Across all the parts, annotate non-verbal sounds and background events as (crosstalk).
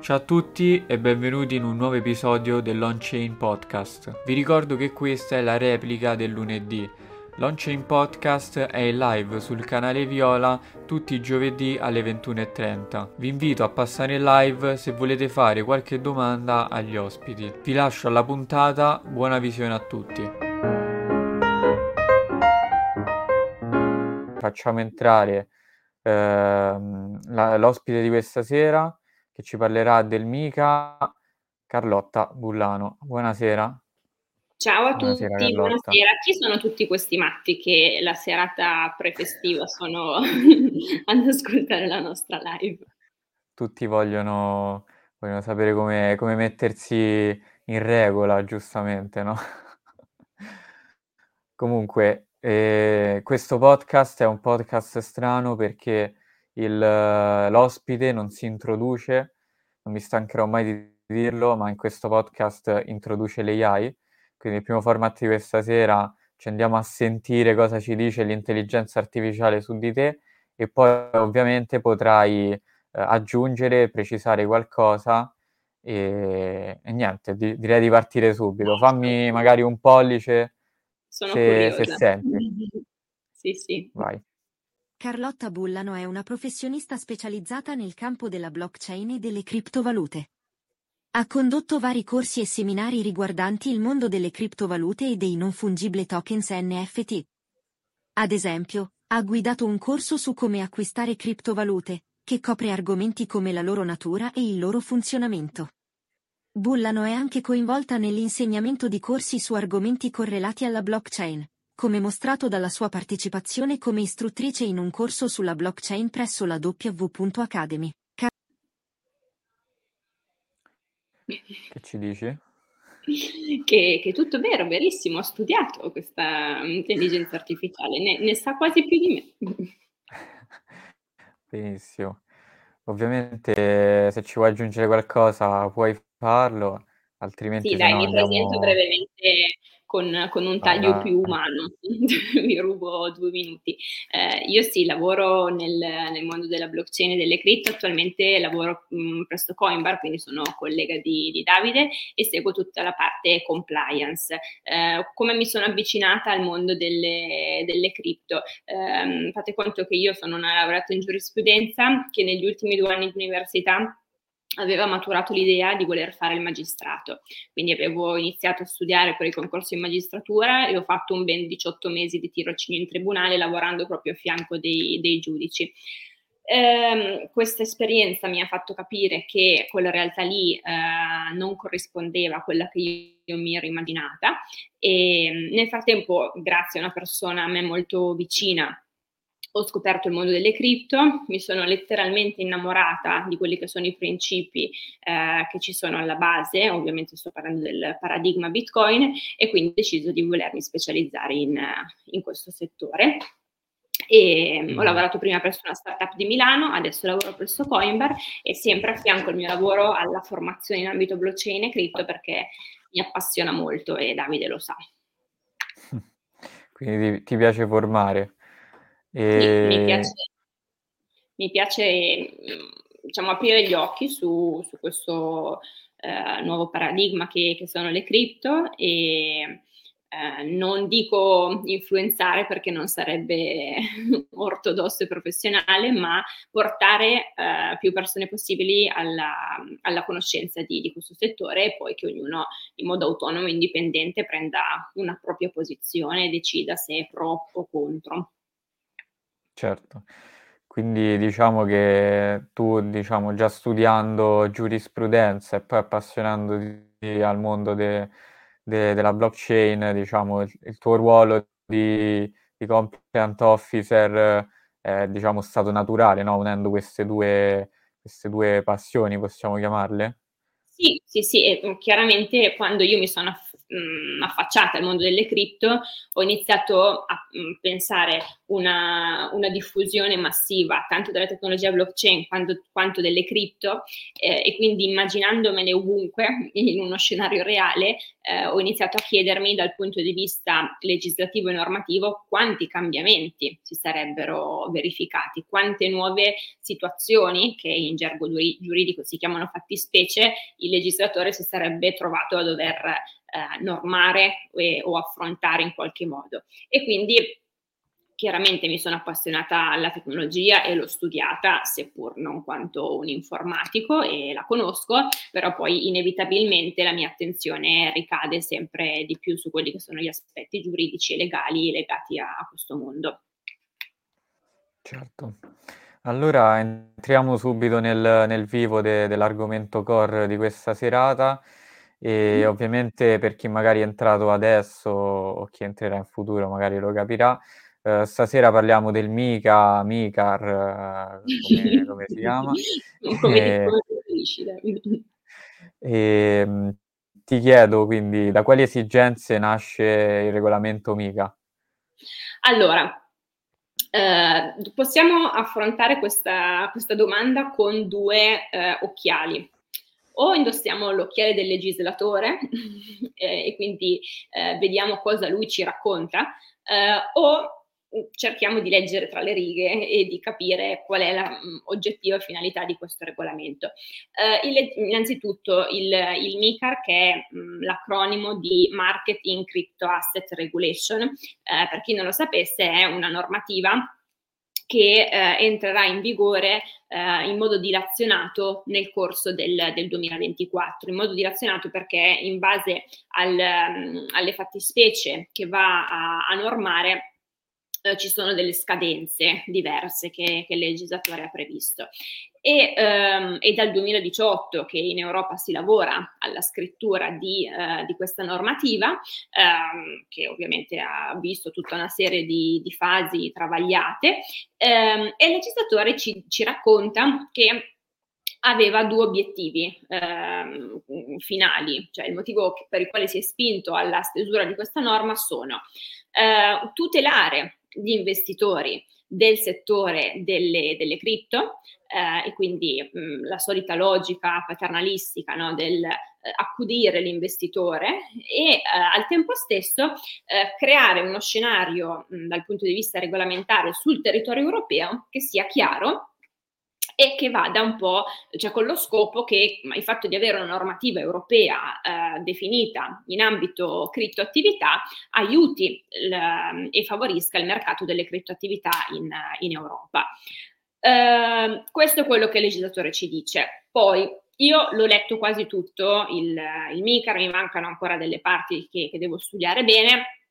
Ciao a tutti e benvenuti in un nuovo episodio dell'On-Chain Podcast. Vi ricordo che questa è la replica del lunedì. L'On-Chain Podcast è in live sul canale Viola tutti i giovedì alle 21.30. Vi invito a passare in live se volete fare qualche domanda agli ospiti. Vi lascio alla puntata, buona visione a tutti. Facciamo entrare ehm, la, l'ospite di questa sera che ci parlerà del Mica, Carlotta Bullano. Buonasera. Ciao a buonasera, tutti, Carlotta. buonasera. Chi sono tutti questi matti che la serata prefestiva sono (laughs) ad ascoltare la nostra live? Tutti vogliono, vogliono sapere come, come mettersi in regola, giustamente, no? (laughs) Comunque, eh, questo podcast è un podcast strano perché il, l'ospite non si introduce, non mi stancherò mai di dirlo, ma in questo podcast introduce l'AI, quindi il primo format di questa sera ci andiamo a sentire cosa ci dice l'intelligenza artificiale su di te e poi ovviamente potrai eh, aggiungere, precisare qualcosa e, e niente, di, direi di partire subito. Fammi magari un pollice Sono se, se senti. (laughs) sì, sì. Vai. Carlotta Bullano è una professionista specializzata nel campo della blockchain e delle criptovalute. Ha condotto vari corsi e seminari riguardanti il mondo delle criptovalute e dei non fungibile tokens NFT. Ad esempio, ha guidato un corso su come acquistare criptovalute, che copre argomenti come la loro natura e il loro funzionamento. Bullano è anche coinvolta nell'insegnamento di corsi su argomenti correlati alla blockchain, come mostrato dalla sua partecipazione come istruttrice in un corso sulla blockchain presso la W.Academy. Ca- che ci dici? Che, che, è tutto vero, verissimo, ho studiato questa intelligenza artificiale, ne, ne sa quasi più di me. (laughs) Benissimo. Ovviamente se ci vuoi aggiungere qualcosa puoi farlo, altrimenti... Sì, dai, mi andiamo... presento brevemente con, con un taglio ah, più umano. (laughs) Mi rubo due minuti. Eh, io sì, lavoro nel, nel, mondo della blockchain e delle cripto, attualmente lavoro mh, mm, presso Coinbar, quindi sono collega di, di, Davide e seguo tutta la parte compliance. Eh, come mi sono avvicinata al mondo delle, delle cripto? Eh, fate conto che io sono una laureata in giurisprudenza che negli ultimi due anni di università aveva maturato l'idea di voler fare il magistrato. Quindi avevo iniziato a studiare per il concorso in magistratura e ho fatto un ben 18 mesi di tirocinio in tribunale lavorando proprio a fianco dei, dei giudici. Eh, questa esperienza mi ha fatto capire che quella realtà lì eh, non corrispondeva a quella che io, io mi ero immaginata e nel frattempo, grazie a una persona a me molto vicina, ho scoperto il mondo delle cripto, mi sono letteralmente innamorata di quelli che sono i principi eh, che ci sono alla base, ovviamente sto parlando del paradigma Bitcoin e quindi ho deciso di volermi specializzare in, in questo settore. E mm. ho lavorato prima presso una startup di Milano, adesso lavoro presso Coinbar e sempre a fianco il mio lavoro alla formazione in ambito blockchain e cripto perché mi appassiona molto e Davide lo sa. (laughs) Quindi ti, ti piace formare? E... Sì, mi piace, mi piace diciamo, aprire gli occhi su, su questo eh, nuovo paradigma che, che, sono le cripto e eh, non dico influenzare perché non sarebbe (laughs) ortodosso e professionale, ma portare eh, più persone possibili alla, alla conoscenza di, di, questo settore e poi che ognuno in modo autonomo e indipendente prenda una propria posizione e decida se è pro o contro. Certo. Quindi diciamo che tu, diciamo, già studiando giurisprudenza e poi appassionandoti al mondo de de della blockchain, diciamo, il il tuo ruolo di di compliance officer è, diciamo, stato naturale, no, unendo queste due queste due passioni, possiamo chiamarle? Sì, sì, sì, e chiaramente quando io mi sono mh, affacciata al mondo delle cripto, ho iniziato a mh, pensare una, una, diffusione massiva tanto della tecnologia blockchain quanto, quanto delle cripto eh, e quindi immaginandomene ovunque in uno scenario reale eh, ho iniziato a chiedermi dal punto di vista legislativo e normativo quanti cambiamenti si sarebbero verificati, quante nuove situazioni che in gergo giuridico si chiamano fattispecie il legislatore si sarebbe trovato a dover normare e, o affrontare in qualche modo. E quindi chiaramente mi sono appassionata alla tecnologia e l'ho studiata, seppur non quanto un informatico, e la conosco, però poi inevitabilmente la mia attenzione ricade sempre di più su quelli che sono gli aspetti giuridici e legali legati a, a questo mondo. Certo. Allora entriamo subito nel, nel vivo de, dell'argomento core di questa serata e mm. ovviamente per chi magari è entrato adesso o chi entrerà in futuro magari lo capirà, Uh, stasera parliamo del Mica, Micar, uh, come, come, si chiama. (laughs) come e, e, (laughs) ehm, ti chiedo quindi da quali esigenze nasce il regolamento Mica? Allora, eh, possiamo affrontare questa, questa, domanda con due eh, occhiali. O indossiamo l'occhiale del legislatore (laughs) eh, e quindi eh, vediamo cosa lui ci racconta, eh, o cerchiamo di leggere tra le righe e di capire qual è l'oggettiva mm, finalità di questo regolamento. Uh, il, innanzitutto il, il, MICAR, che è mh, mm, l'acronimo di Marketing Crypto Asset Regulation, uh, per chi non lo sapesse è una normativa che eh, entrerà in vigore eh, in modo dilazionato nel corso del, del, 2024, in modo dilazionato perché in base al, um, alle fattispecie che va a, a normare eh, ci sono delle scadenze diverse che, che il legislatore ha previsto. E, ehm, è dal 2018 che in Europa si lavora alla scrittura di, eh, di questa normativa, ehm, che ovviamente ha visto tutta una serie di, di fasi travagliate, ehm, e il legislatore ci, ci racconta che aveva due obiettivi ehm, finali, cioè il motivo per il quale si è spinto alla stesura di questa norma sono eh, tutelare gli investitori del settore delle, delle cripto eh, e quindi mh, mm, la solita logica paternalistica no, del eh, accudire l'investitore e eh, al tempo stesso eh, creare uno scenario mh, mm, dal punto di vista regolamentare sul territorio europeo che sia chiaro e che vada un po', cioè con lo scopo che il fatto di avere una normativa europea eh, definita in ambito criptoattività aiuti l, e favorisca il mercato delle criptoattività in, in Europa. Eh, questo è quello che il legislatore ci dice. Poi io l'ho letto quasi tutto, il, il MICAR, mi mancano ancora delle parti che, che devo studiare bene,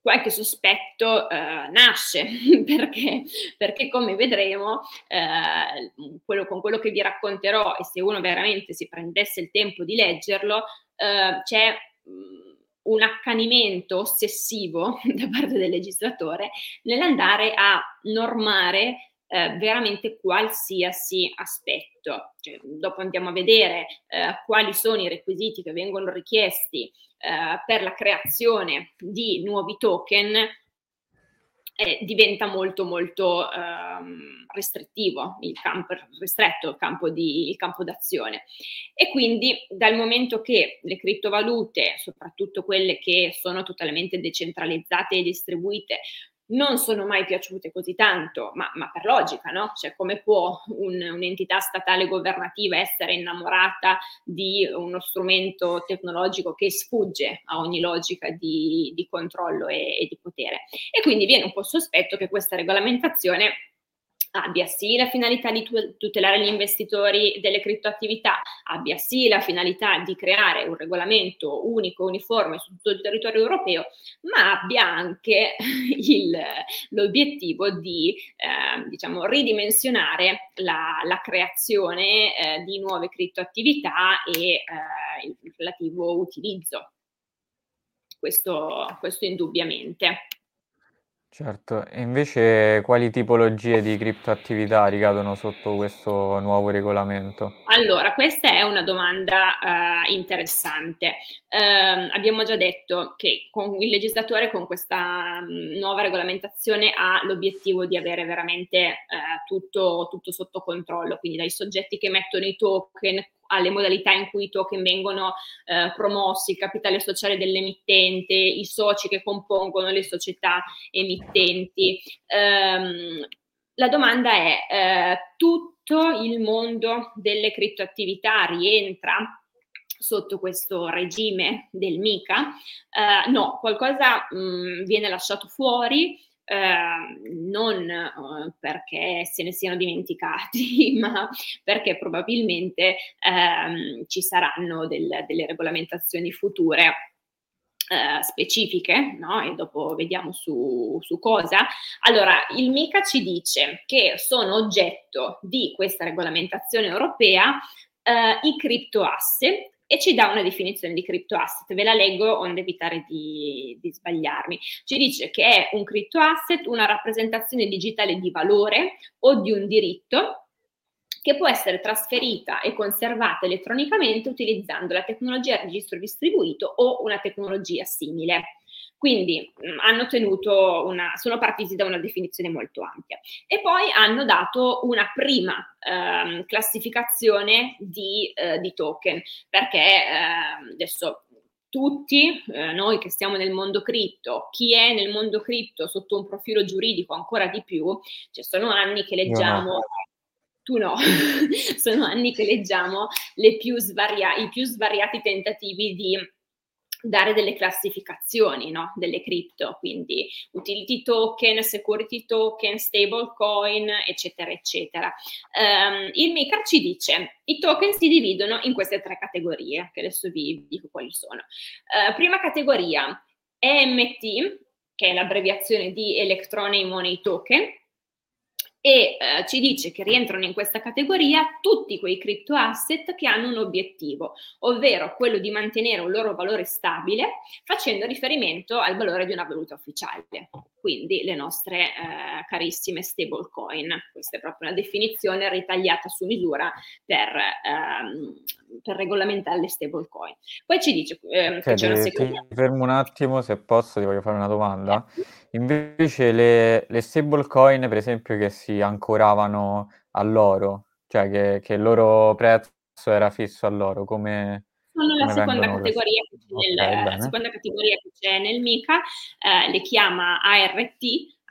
qualche sospetto eh, nasce (laughs) perché, perché, come vedremo eh, quello, con quello che vi racconterò e se uno veramente si prendesse il tempo di leggerlo eh, c'è mh, un accanimento ossessivo (laughs) da parte del legislatore nell'andare a normare eh, veramente qualsiasi aspetto. Cioè, dopo andiamo a vedere eh, quali sono i requisiti che vengono richiesti eh, per la creazione di nuovi token eh, diventa molto molto ehm, restrittivo il campo, ristretto il campo, di, il campo d'azione. E quindi dal momento che le criptovalute, soprattutto quelle che sono totalmente decentralizzate e distribuite, non sono mai piaciute così tanto, ma, ma per logica, no? Cioè come può un, un'entità statale governativa essere innamorata di uno strumento tecnologico che sfugge a ogni logica di, di controllo e, e di potere? E quindi viene un po' sospetto che questa regolamentazione abbia sì la finalità di tutelare gli investitori delle criptoattività, abbia sì la finalità di creare un regolamento unico, uniforme su tutto il territorio europeo, ma abbia anche (laughs) il, l'obiettivo di eh, diciamo, ridimensionare la, la creazione eh, di nuove criptoattività e eh, il relativo utilizzo. Questo, questo indubbiamente. Certo, e invece quali tipologie di criptoattività ricadono sotto questo nuovo regolamento? Allora, questa è una domanda uh, interessante. Uh, abbiamo già detto che con il legislatore con questa um, nuova regolamentazione ha l'obiettivo di avere veramente uh, tutto, tutto sotto controllo, quindi dai soggetti che mettono i token, alle modalità in cui i token vengono eh, promossi, il capitale sociale dell'emittente, i soci che compongono le società emittenti. Um, la domanda è, eh, tutto il mondo delle criptoattività rientra sotto questo regime del MICA? Uh, no, qualcosa mh, mm, viene lasciato fuori Ehm, non uh, perché se ne siano dimenticati, (laughs) ma perché probabilmente ehm, ci saranno del, delle regolamentazioni future Uh, specifiche, no? e dopo vediamo su, su, cosa. Allora, il MICA ci dice che sono oggetto di questa regolamentazione europea uh, i criptoasset e ci dà una definizione di crypto asset. Ve la leggo onde evitare di, di sbagliarmi. Ci dice che è un crypto asset una rappresentazione digitale di valore o di un diritto che può essere trasferita e conservata elettronicamente utilizzando la tecnologia registro distribuito o una tecnologia simile. Quindi mm, hanno tenuto una, sono partiti da una definizione molto ampia e poi hanno dato una prima ehm, classificazione di, eh, di, token, perché eh, adesso tutti eh, noi che stiamo nel mondo cripto, chi è nel mondo cripto sotto un profilo giuridico ancora di più, cioè sono anni che leggiamo... No. Tu no, (laughs) sono anni che leggiamo più svaria- i più svariati tentativi di dare delle classificazioni no? delle cripto, quindi utility token, security token, stable coin, eccetera, eccetera. Um, il MICAR ci dice i token si dividono in queste tre categorie, che adesso vi dico quali sono. Uh, prima categoria EMT, che è l'abbreviazione di Electronic Money Token, e eh, ci dice che rientrano in questa categoria tutti quei crypto asset che hanno un obiettivo, ovvero quello di mantenere un loro valore stabile facendo riferimento al valore di una valuta ufficiale, quindi le nostre eh, carissime stablecoin. Questa è proprio una definizione ritagliata su misura per, ehm, per regolamentare le stablecoin. Poi ci dice eh, che c'è una seconda... Ti fermo un attimo se posso, ti voglio fare una domanda. Invece le, le stablecoin, per esempio, che si ancoravano all'oro, cioè che, che il loro prezzo era fisso all'oro, come... Sono la seconda categoria, nel, okay, seconda categoria, che c'è nel MICA, eh, le chiama ART,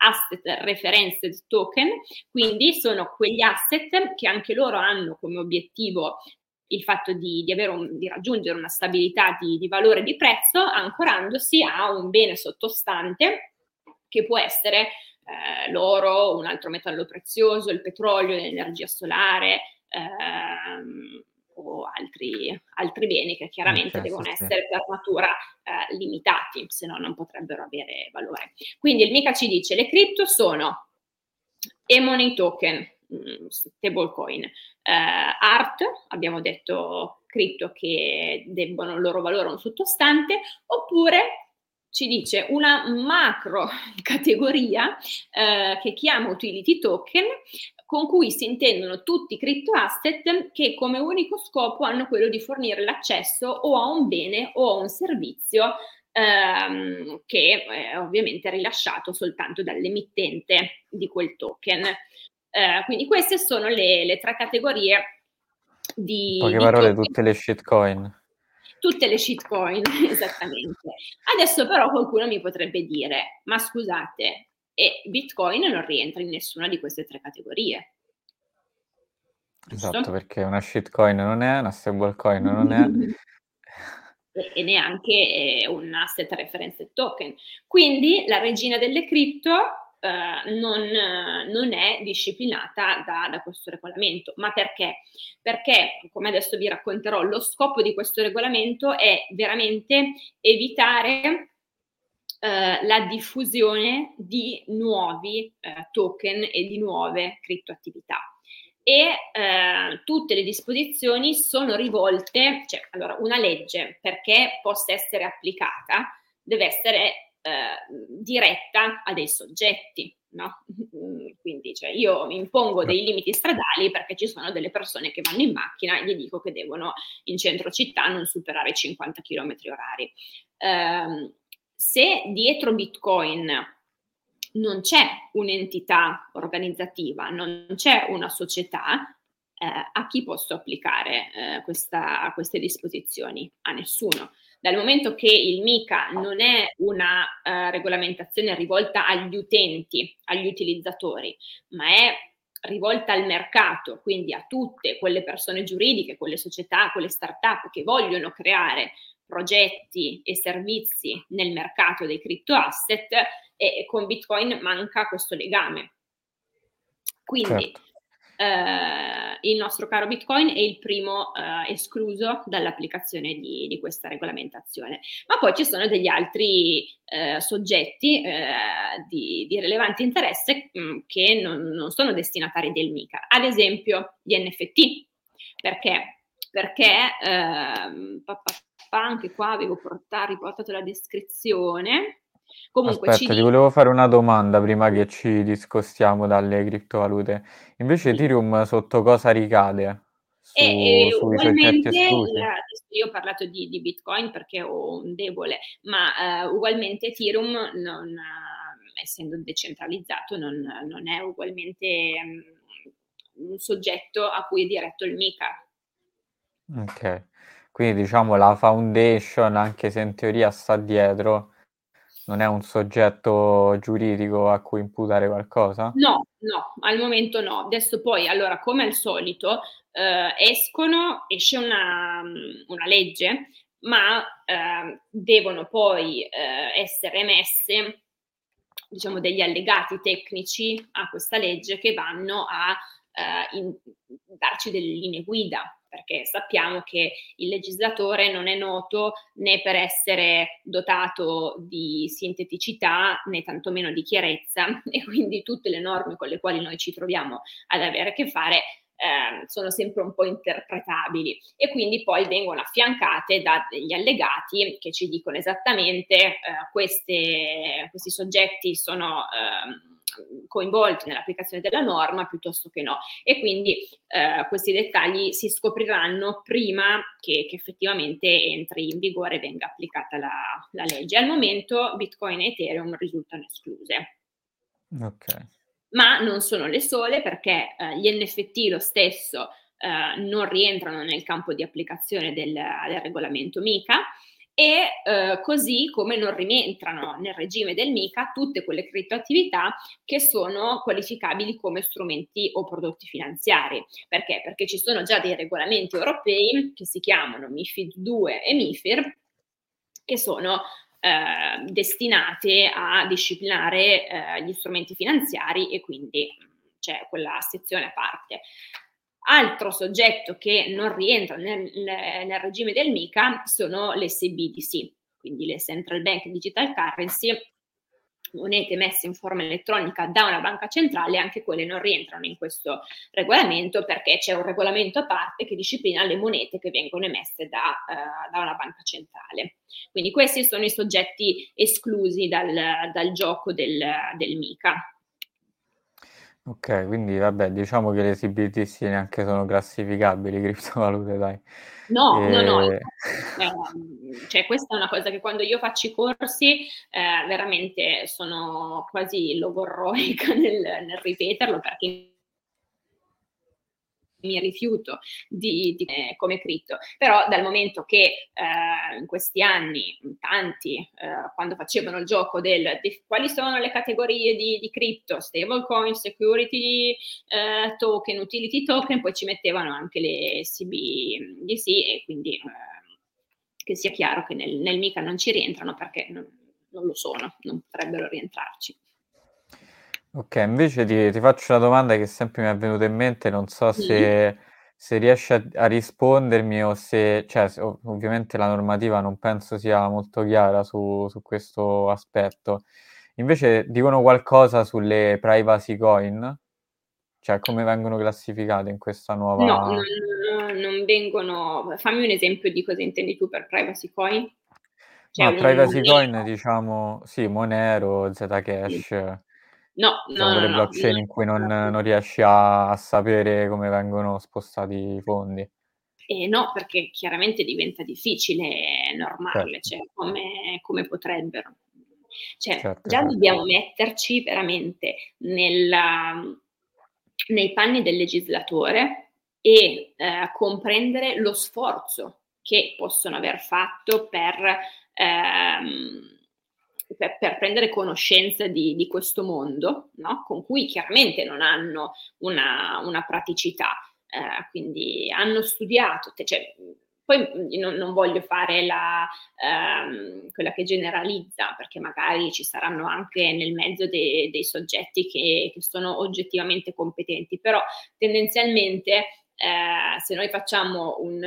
Asset Referenced Token, quindi sono quegli asset che anche loro hanno come obiettivo il fatto di, di, un, di raggiungere una stabilità di, di valore di prezzo ancorandosi a un bene sottostante che può essere eh, l'oro, un altro metallo prezioso, il petrolio, l'energia solare ehm, o altri, altri, beni che chiaramente okay, devono sì, essere per natura eh, limitati, se no non potrebbero avere valore. Quindi il MICA ci dice le cripto sono e-money token, mm, stablecoin, eh, art, abbiamo detto cripto che debbono il loro valore a un sottostante, oppure ci dice una macro (laughs) categoria eh, che chiama utility token con cui si intendono tutti i crypto asset che come unico scopo hanno quello di fornire l'accesso o a un bene o a un servizio ehm, che è ovviamente rilasciato soltanto dall'emittente di quel token. Eh, quindi queste sono le, le tre categorie di... Poche parole, token. tutte le shitcoin tutte le shitcoin, (laughs) esattamente. Adesso però qualcuno mi potrebbe dire, ma scusate, e Bitcoin non rientra in nessuna di queste tre categorie. Giusto? Esatto, perché una shitcoin non è, una stablecoin non è. (laughs) e neanche eh, un asset reference token. Quindi la regina delle cripto eh, non, non, è disciplinata da, da, questo regolamento. Ma perché? Perché, come adesso vi racconterò, lo scopo di questo regolamento è veramente evitare eh, la diffusione di nuovi eh, token e di nuove criptoattività e eh, tutte le disposizioni sono rivolte, cioè allora una legge perché possa essere applicata deve essere eh, diretta a dei soggetti. No? Quindi cioè, io impongo dei limiti stradali perché ci sono delle persone che vanno in macchina e gli dico che devono in centro città non superare 50 km orari. Eh, se dietro Bitcoin non c'è un'entità organizzativa, non c'è una società, eh, a chi posso applicare eh, questa, queste disposizioni? A nessuno. Dal momento che il MICA non è una uh, regolamentazione rivolta agli utenti, agli utilizzatori, ma è rivolta al mercato, quindi a tutte quelle persone giuridiche, quelle società, quelle start-up che vogliono creare progetti e servizi nel mercato dei crypto asset e con Bitcoin manca questo legame. Quindi certo eh, il nostro caro Bitcoin è il primo eh, escluso dall'applicazione di, di, questa regolamentazione. Ma poi ci sono degli altri eh, soggetti eh, di, di, rilevante interesse mh, mm, che non, non, sono destinatari del MICA, ad esempio gli NFT. Perché? Perché ehm, anche qua avevo portato, riportato la descrizione. Comunque Aspetta, ti volevo fare una domanda prima che ci discostiamo dalle criptovalute. Invece Ethereum sotto cosa ricade? Su, e, e ugualmente, io ho parlato di, di, Bitcoin perché ho un debole, ma uh, ugualmente Ethereum, non, uh, essendo decentralizzato, non, non è ugualmente um, un soggetto a cui è diretto il MICA. Ok, quindi diciamo la foundation, anche se in teoria sta dietro, non è un soggetto giuridico a cui imputare qualcosa? No, no, al momento no. Adesso poi, allora, come al solito, eh, escono, esce una, una legge, ma eh, devono poi eh, essere emesse, diciamo, degli allegati tecnici a questa legge che vanno a eh, in, darci delle linee guida perché sappiamo che il legislatore non è noto né per essere dotato di sinteticità né tantomeno di chiarezza (laughs) e quindi tutte le norme con le quali noi ci troviamo ad avere a che fare eh, sono sempre un po' interpretabili e quindi poi vengono affiancate da degli allegati che ci dicono esattamente eh, queste, questi soggetti sono... Eh, coinvolti nell'applicazione della norma piuttosto che no. E quindi eh, questi dettagli si scopriranno prima che, che, effettivamente entri in vigore e venga applicata la, la, legge. Al momento Bitcoin e Ethereum risultano escluse. Ok. Ma non sono le sole perché eh, gli NFT lo stesso eh, non rientrano nel campo di applicazione del, del regolamento MICA e eh, così come non rientrano nel regime del MICA tutte quelle criptoattività che sono qualificabili come strumenti o prodotti finanziari. Perché? Perché ci sono già dei regolamenti europei che si chiamano MIFID 2 e MIFIR che sono eh, destinate a disciplinare eh, gli strumenti finanziari e quindi c'è quella sezione a parte. Altro soggetto che non rientra nel, nel regime del MICA sono le CBDC, quindi le Central Bank Digital Currency, monete emesse in forma elettronica da una banca centrale, anche quelle non rientrano in questo regolamento perché c'è un regolamento a parte che disciplina le monete che vengono emesse da, uh, da una banca centrale. Quindi questi sono i soggetti esclusi dal, dal gioco del, del MICA. Ok, quindi vabbè, diciamo che le CBDC neanche sono classificabili (laughs) criptovalute, dai. No, no, no, eh, cioè questa è una cosa che quando io faccio i corsi eh, veramente sono quasi logorroica (laughs) nel, nel ripeterlo perché mi rifiuto di, di eh, come cripto. Però dal momento che eh, in questi anni tanti, eh, quando facevano il gioco del di, quali sono le categorie di, di cripto, stablecoin, security eh, token, utility token, poi ci mettevano anche le CBDC e quindi eh, che sia chiaro che nel, nel MICA non ci rientrano perché non, non lo sono, non potrebbero rientrarci. Ok, invece ti, ti faccio una domanda che sempre mi è venuta in mente, non so se, se riesci a, a rispondermi o se, cioè, se- ov- ovviamente la normativa non penso sia molto chiara su, su questo aspetto. Invece dicono qualcosa sulle privacy coin? Cioè, come vengono classificate in questa nuova... No, non, non vengono. Fammi un esempio di cosa intendi tu per privacy coin. Cioè, no, privacy coin diciamo, sì, Monero, Zcash. No, diciamo no, no, blockchain no, in cui non, non riesci a, a, sapere come vengono spostati i fondi. Eh, no, perché chiaramente diventa difficile normarle, certo. cioè come, come, potrebbero. Cioè, certo, già certo. dobbiamo metterci veramente nella, nei panni del legislatore e eh, comprendere lo sforzo che possono aver fatto per, ehm, per, per prendere conoscenza di, di questo mondo, no? con cui chiaramente non hanno una, una praticità. Eh, quindi hanno studiato, cioè, poi non, non, voglio fare la, ehm, quella che generalizza, perché magari ci saranno anche nel mezzo de, dei soggetti che, che, sono oggettivamente competenti, però tendenzialmente eh, se noi facciamo un,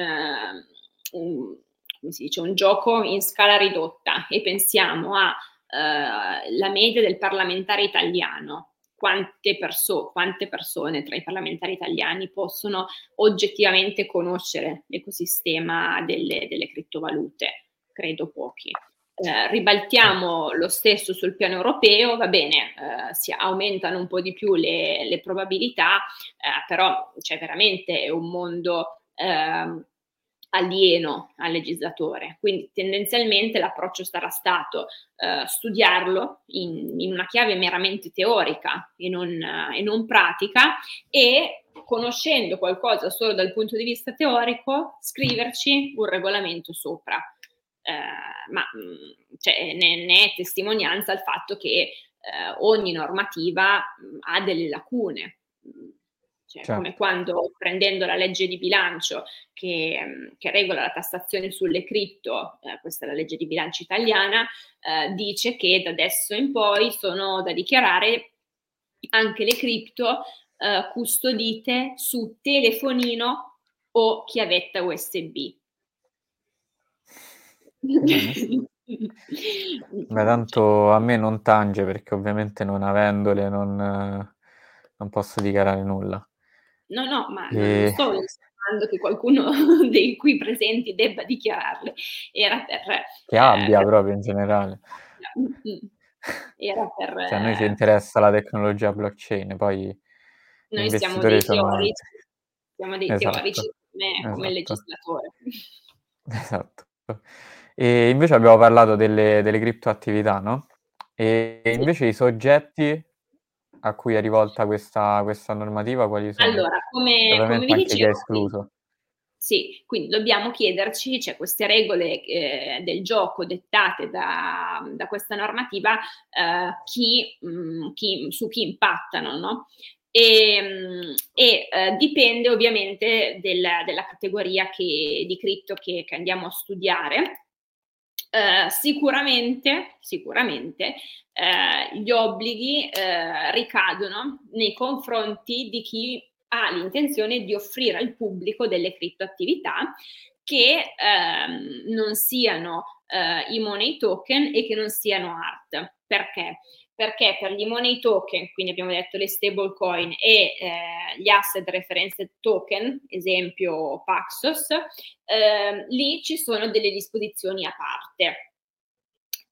un, dice, un, gioco in scala ridotta e pensiamo alla eh, media del parlamentare italiano, quante, perso- quante, persone tra i parlamentari italiani possono oggettivamente conoscere l'ecosistema delle, delle criptovalute? Credo pochi. Eh, ribaltiamo lo stesso sul piano europeo, va bene, eh, si aumentano un po' di più le, le probabilità, eh, però c'è veramente un mondo ehm, alieno al legislatore. Quindi tendenzialmente l'approccio sarà stato eh, studiarlo in, in, una chiave meramente teorica e non, eh, e non, pratica e conoscendo qualcosa solo dal punto di vista teorico, scriverci un regolamento sopra. Eh, ma mm, cioè, ne, ne, è testimonianza il fatto che eh, ogni normativa mm, ha delle lacune cioè, certo. come quando prendendo la legge di bilancio che, che regola la tassazione sulle cripto, eh, questa è la legge di bilancio italiana, eh, dice che da adesso in poi sono da dichiarare anche le cripto eh, custodite su telefonino o chiavetta USB. Beh, tanto a me non tange perché ovviamente non avendole non, non posso dichiarare nulla. No, no, ma e... non sto insinuando che qualcuno (laughs) dei qui presenti debba dichiararle. Era per... Che abbia eh, proprio in generale. (laughs) Era per... Cioè, a noi ci interessa la tecnologia blockchain, poi... Noi siamo dei sono... teorici, siamo dei esatto. teorici come, esatto. come legislatore. (laughs) Esatto. E invece abbiamo parlato delle, delle criptoattività, no? E invece i soggetti a cui è rivolta questa, questa normativa, quali sono? Allora, come, come vi dicevo, escluso. Sì, quindi dobbiamo chiederci, cioè queste regole eh, del gioco dettate da, da questa normativa, eh, chi, mh, mm, chi, su chi impattano, no? E, mm, e eh, dipende ovviamente del, della categoria che, di cripto che, che andiamo a studiare. Uh, sicuramente, sicuramente uh, gli obblighi uh, ricadono nei confronti di chi ha l'intenzione di offrire al pubblico delle criptoattività che ehm, non siano i money token e che non siano art. Perché? perché per gli money token, quindi abbiamo detto le stable coin e eh, gli asset reference token, esempio Paxos, eh, lì ci sono delle disposizioni a parte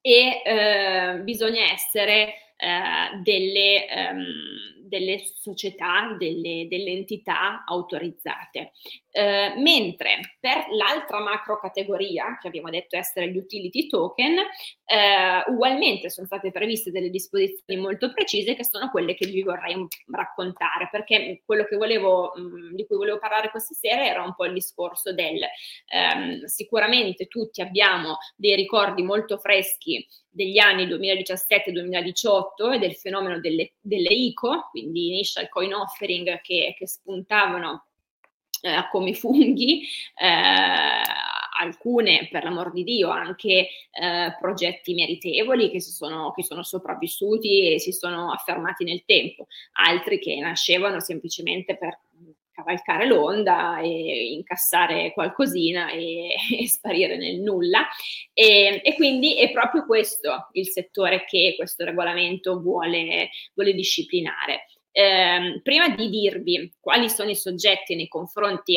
e eh, bisogna essere eh, delle, um, delle, società, delle, delle entità autorizzate. Eh, mentre per l'altra macro categoria, che abbiamo detto essere gli utility token, eh, ugualmente sono state previste delle disposizioni molto precise che sono quelle che vi vorrei raccontare, perché quello volevo, mh, mm, di cui volevo parlare questa sera era un po' il discorso del ehm, sicuramente tutti abbiamo dei ricordi molto freschi degli anni 2017-2018 e del fenomeno delle, delle ICO, quindi initial coin offering che, che spuntavano eh, come funghi, eh, alcune per l'amor di Dio anche eh, progetti meritevoli che, sono, che sono sopravvissuti e si sono affermati nel tempo, altri che nascevano semplicemente per cavalcare l'onda e incassare qualcosina e, (laughs) e sparire nel nulla. E, e, quindi è proprio questo il settore che questo regolamento vuole, vuole disciplinare. Eh, prima di dirvi quali sono i soggetti nei confronti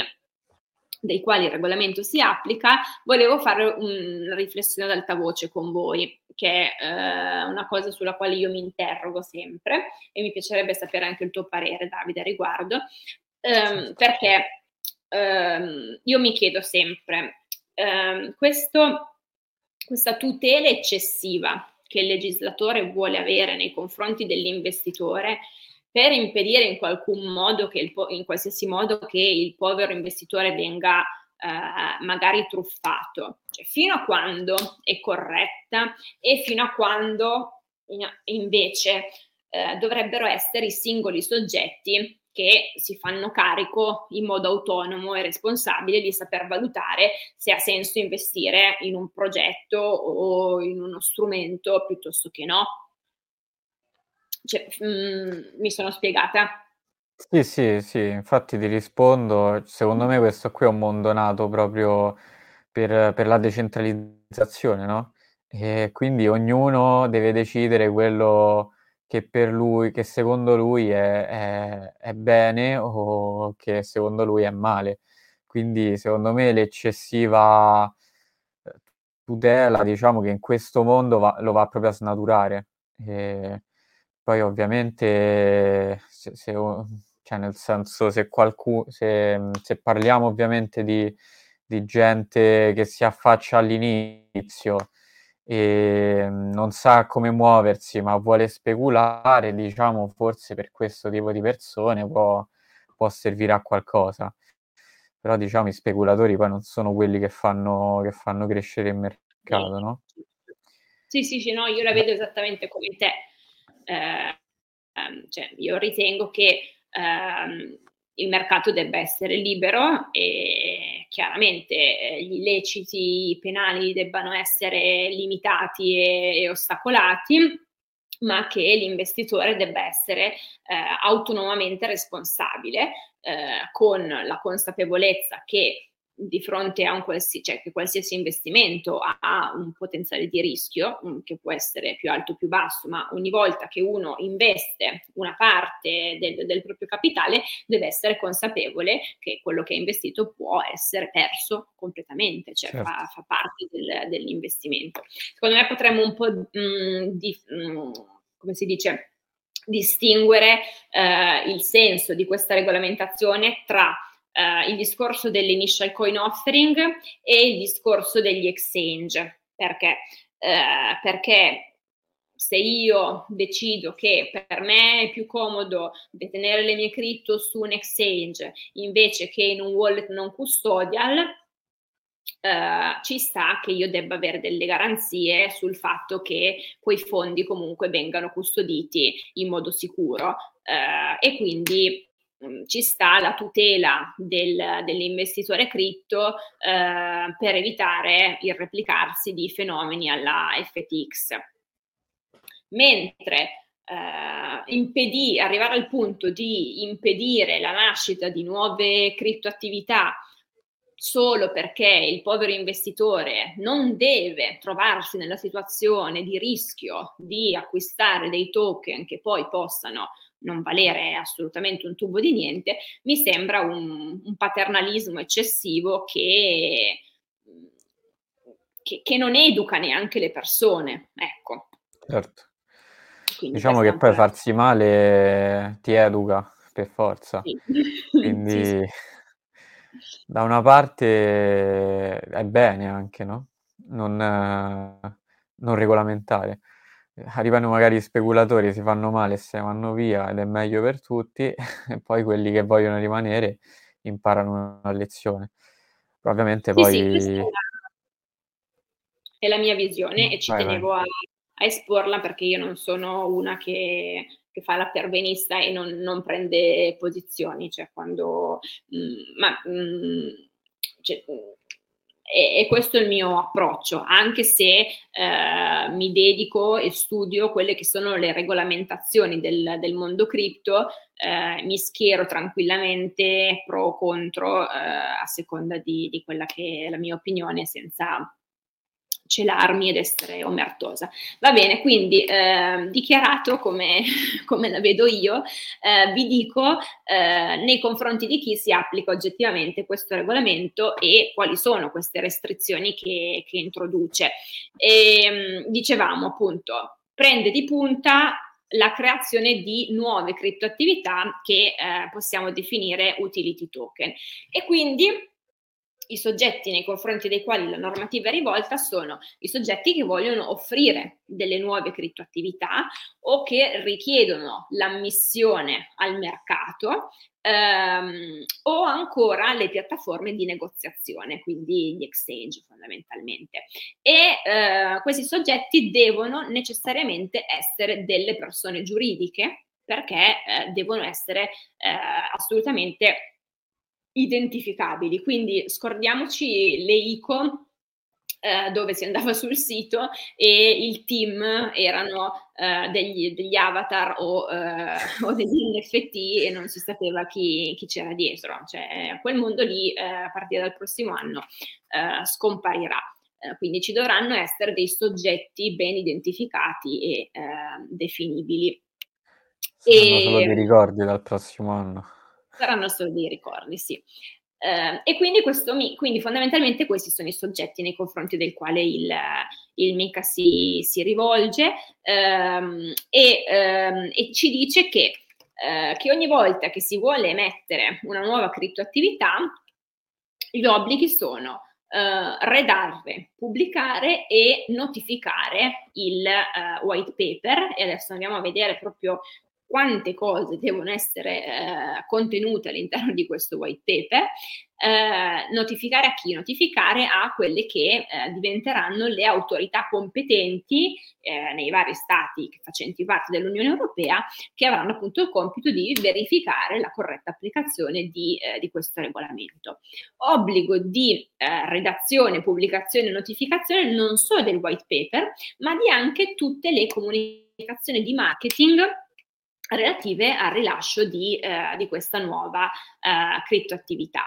dei quali il regolamento si applica, volevo fare una riflessione ad alta voce con voi, che è eh, una cosa sulla quale io mi interrogo sempre e mi piacerebbe sapere anche il tuo parere, Davide, a riguardo, ehm, perché ehm, io mi chiedo sempre, ehm, questo, questa tutela eccessiva che il legislatore vuole avere nei confronti dell'investitore per impedire in qualcun modo che il, in qualsiasi modo che il povero investitore venga eh, magari truffato, cioè fino a quando è corretta e fino a quando invece eh, dovrebbero essere i singoli soggetti che si fanno carico in modo autonomo e responsabile di saper valutare se ha senso investire in un progetto o in uno strumento piuttosto che no. Cioè, mh, mm, mi sono spiegata? Sì, sì, sì, infatti ti rispondo. Secondo me questo qui è un mondo nato proprio per, per la decentralizzazione, no? E quindi ognuno deve decidere quello che per lui, che secondo lui è, è, è bene o che secondo lui è male. Quindi secondo me l'eccessiva eh, tutela, diciamo che in questo mondo va, lo va proprio a snaturare. E poi ovviamente se, se, cioè nel senso se, qualcuno, se, se parliamo ovviamente di, di gente che si affaccia all'inizio e non sa come muoversi ma vuole speculare, diciamo forse per questo tipo di persone può, può servire a qualcosa. Però diciamo i speculatori poi non sono quelli che fanno, che fanno crescere il mercato, no? Sì, sì, sì, no, io la vedo esattamente come te. Eh, cioè, io ritengo che ehm, il mercato debba essere libero e chiaramente eh, gli illeciti penali debbano essere limitati e, e ostacolati, ma che l'investitore debba essere eh, autonomamente responsabile eh, con la consapevolezza che di fronte a un qualsiasi, cioè che qualsiasi investimento ha un potenziale di rischio mm, che può essere più alto o più basso, ma ogni volta che uno investe una parte del, del proprio capitale deve essere consapevole che quello che ha investito può essere perso completamente, cioè certo. fa, fa, parte del, dell'investimento. Secondo me potremmo un po' mh, mm, di, mh, mm, come si dice, distinguere eh, il senso di questa regolamentazione tra uh, il discorso dell'initial coin offering e il discorso degli exchange. Perché? Uh, perché se io decido che per me è più comodo detenere le mie cripto su un exchange invece che in un wallet non custodial, Uh, ci sta che io debba avere delle garanzie sul fatto che quei fondi comunque vengano custoditi in modo sicuro uh, e quindi ci sta la tutela del, dell'investitore cripto eh, per evitare il replicarsi di fenomeni alla FTX. Mentre eh, impedì, arrivare al punto di impedire la nascita di nuove criptoattività solo perché il povero investitore non deve trovarsi nella situazione di rischio di acquistare dei token che poi possano non valere assolutamente un tubo di niente, mi sembra un, un paternalismo eccessivo che, che, che, non educa neanche le persone. Ecco. Certo. Quindi diciamo che poi farsi male ti educa per forza. Sì. (laughs) Quindi sì, sì. da una parte è bene anche, no? Non, non regolamentare arrivano magari speculatori, si fanno male se vanno via ed è meglio per tutti, (laughs) e poi quelli che vogliono rimanere imparano una lezione. Ovviamente sì, poi... Sì, è la mia visione e ci vai, tenevo vai. A, a, esporla perché io non sono una che, che fa la pervenista e non, non prende posizioni, cioè quando... Mh, mm, ma, mh, mm, cioè, e, e, questo è il mio approccio, anche se eh, mi dedico e studio quelle che sono le regolamentazioni del, del mondo cripto, eh, mi schiero tranquillamente pro o contro eh, a seconda di, di, quella che è la mia opinione senza celarmi ed essere omertosa. Va bene, quindi eh, dichiarato come, (laughs) come, la vedo io, eh, vi dico eh, nei confronti di chi si applica oggettivamente questo regolamento e quali sono queste restrizioni che, che introduce. E, ehm, dicevamo appunto, prende di punta la creazione di nuove criptoattività che eh, possiamo definire utility token. E quindi i soggetti nei confronti dei quali la normativa è rivolta sono i soggetti che vogliono offrire delle nuove criptoattività o che richiedono l'ammissione al mercato ehm, o ancora le piattaforme di negoziazione, quindi gli exchange fondamentalmente. E eh, questi soggetti devono necessariamente essere delle persone giuridiche perché eh, devono essere eh, assolutamente identificabili. Quindi scordiamoci le ICO eh, dove si andava (laughs) sul sito e il team erano eh, degli, degli, avatar o, eh, (laughs) o, degli NFT e non si sapeva chi, chi c'era dietro. Cioè, quel mondo lì eh, a partire dal prossimo anno eh, scomparirà. Quindi ci dovranno essere dei soggetti ben identificati e definibili. Saranno e... solo dei ricordi dal prossimo anno saranno solo dei ricordi, sì. Uh, e quindi, questo, quindi fondamentalmente questi sono i soggetti nei confronti del quale il, il MICA si, si rivolge um, e, um, e, ci dice che, uh, che, ogni volta che si vuole emettere una nuova criptoattività, gli obblighi sono uh, redarre, pubblicare e notificare il white paper e adesso andiamo a vedere proprio quante cose devono essere eh, contenute all'interno di questo white paper, eh, notificare a chi? Notificare a quelle che eh, diventeranno le autorità competenti eh, nei vari stati facenti parte dell'Unione Europea che avranno appunto il compito di verificare la corretta applicazione di, eh, di questo regolamento. Obbligo di eh, redazione, pubblicazione e notificazione non solo del white paper, ma di anche tutte le comunicazioni di marketing relative al rilascio di, eh, di questa nuova eh, criptoattività.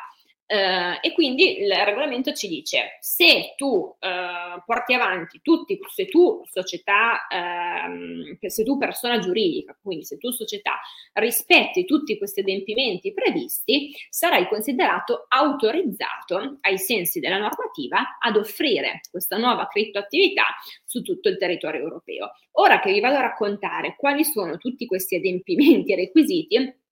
Uh, e quindi il regolamento ci dice se tu uh, porti avanti tutti, se tu società, uh, se tu persona giuridica, quindi se tu società rispetti tutti questi adempimenti previsti, sarai considerato autorizzato ai sensi della normativa ad offrire questa nuova criptoattività su tutto il territorio europeo. Ora che vi vado a raccontare quali sono tutti questi adempimenti e requisiti,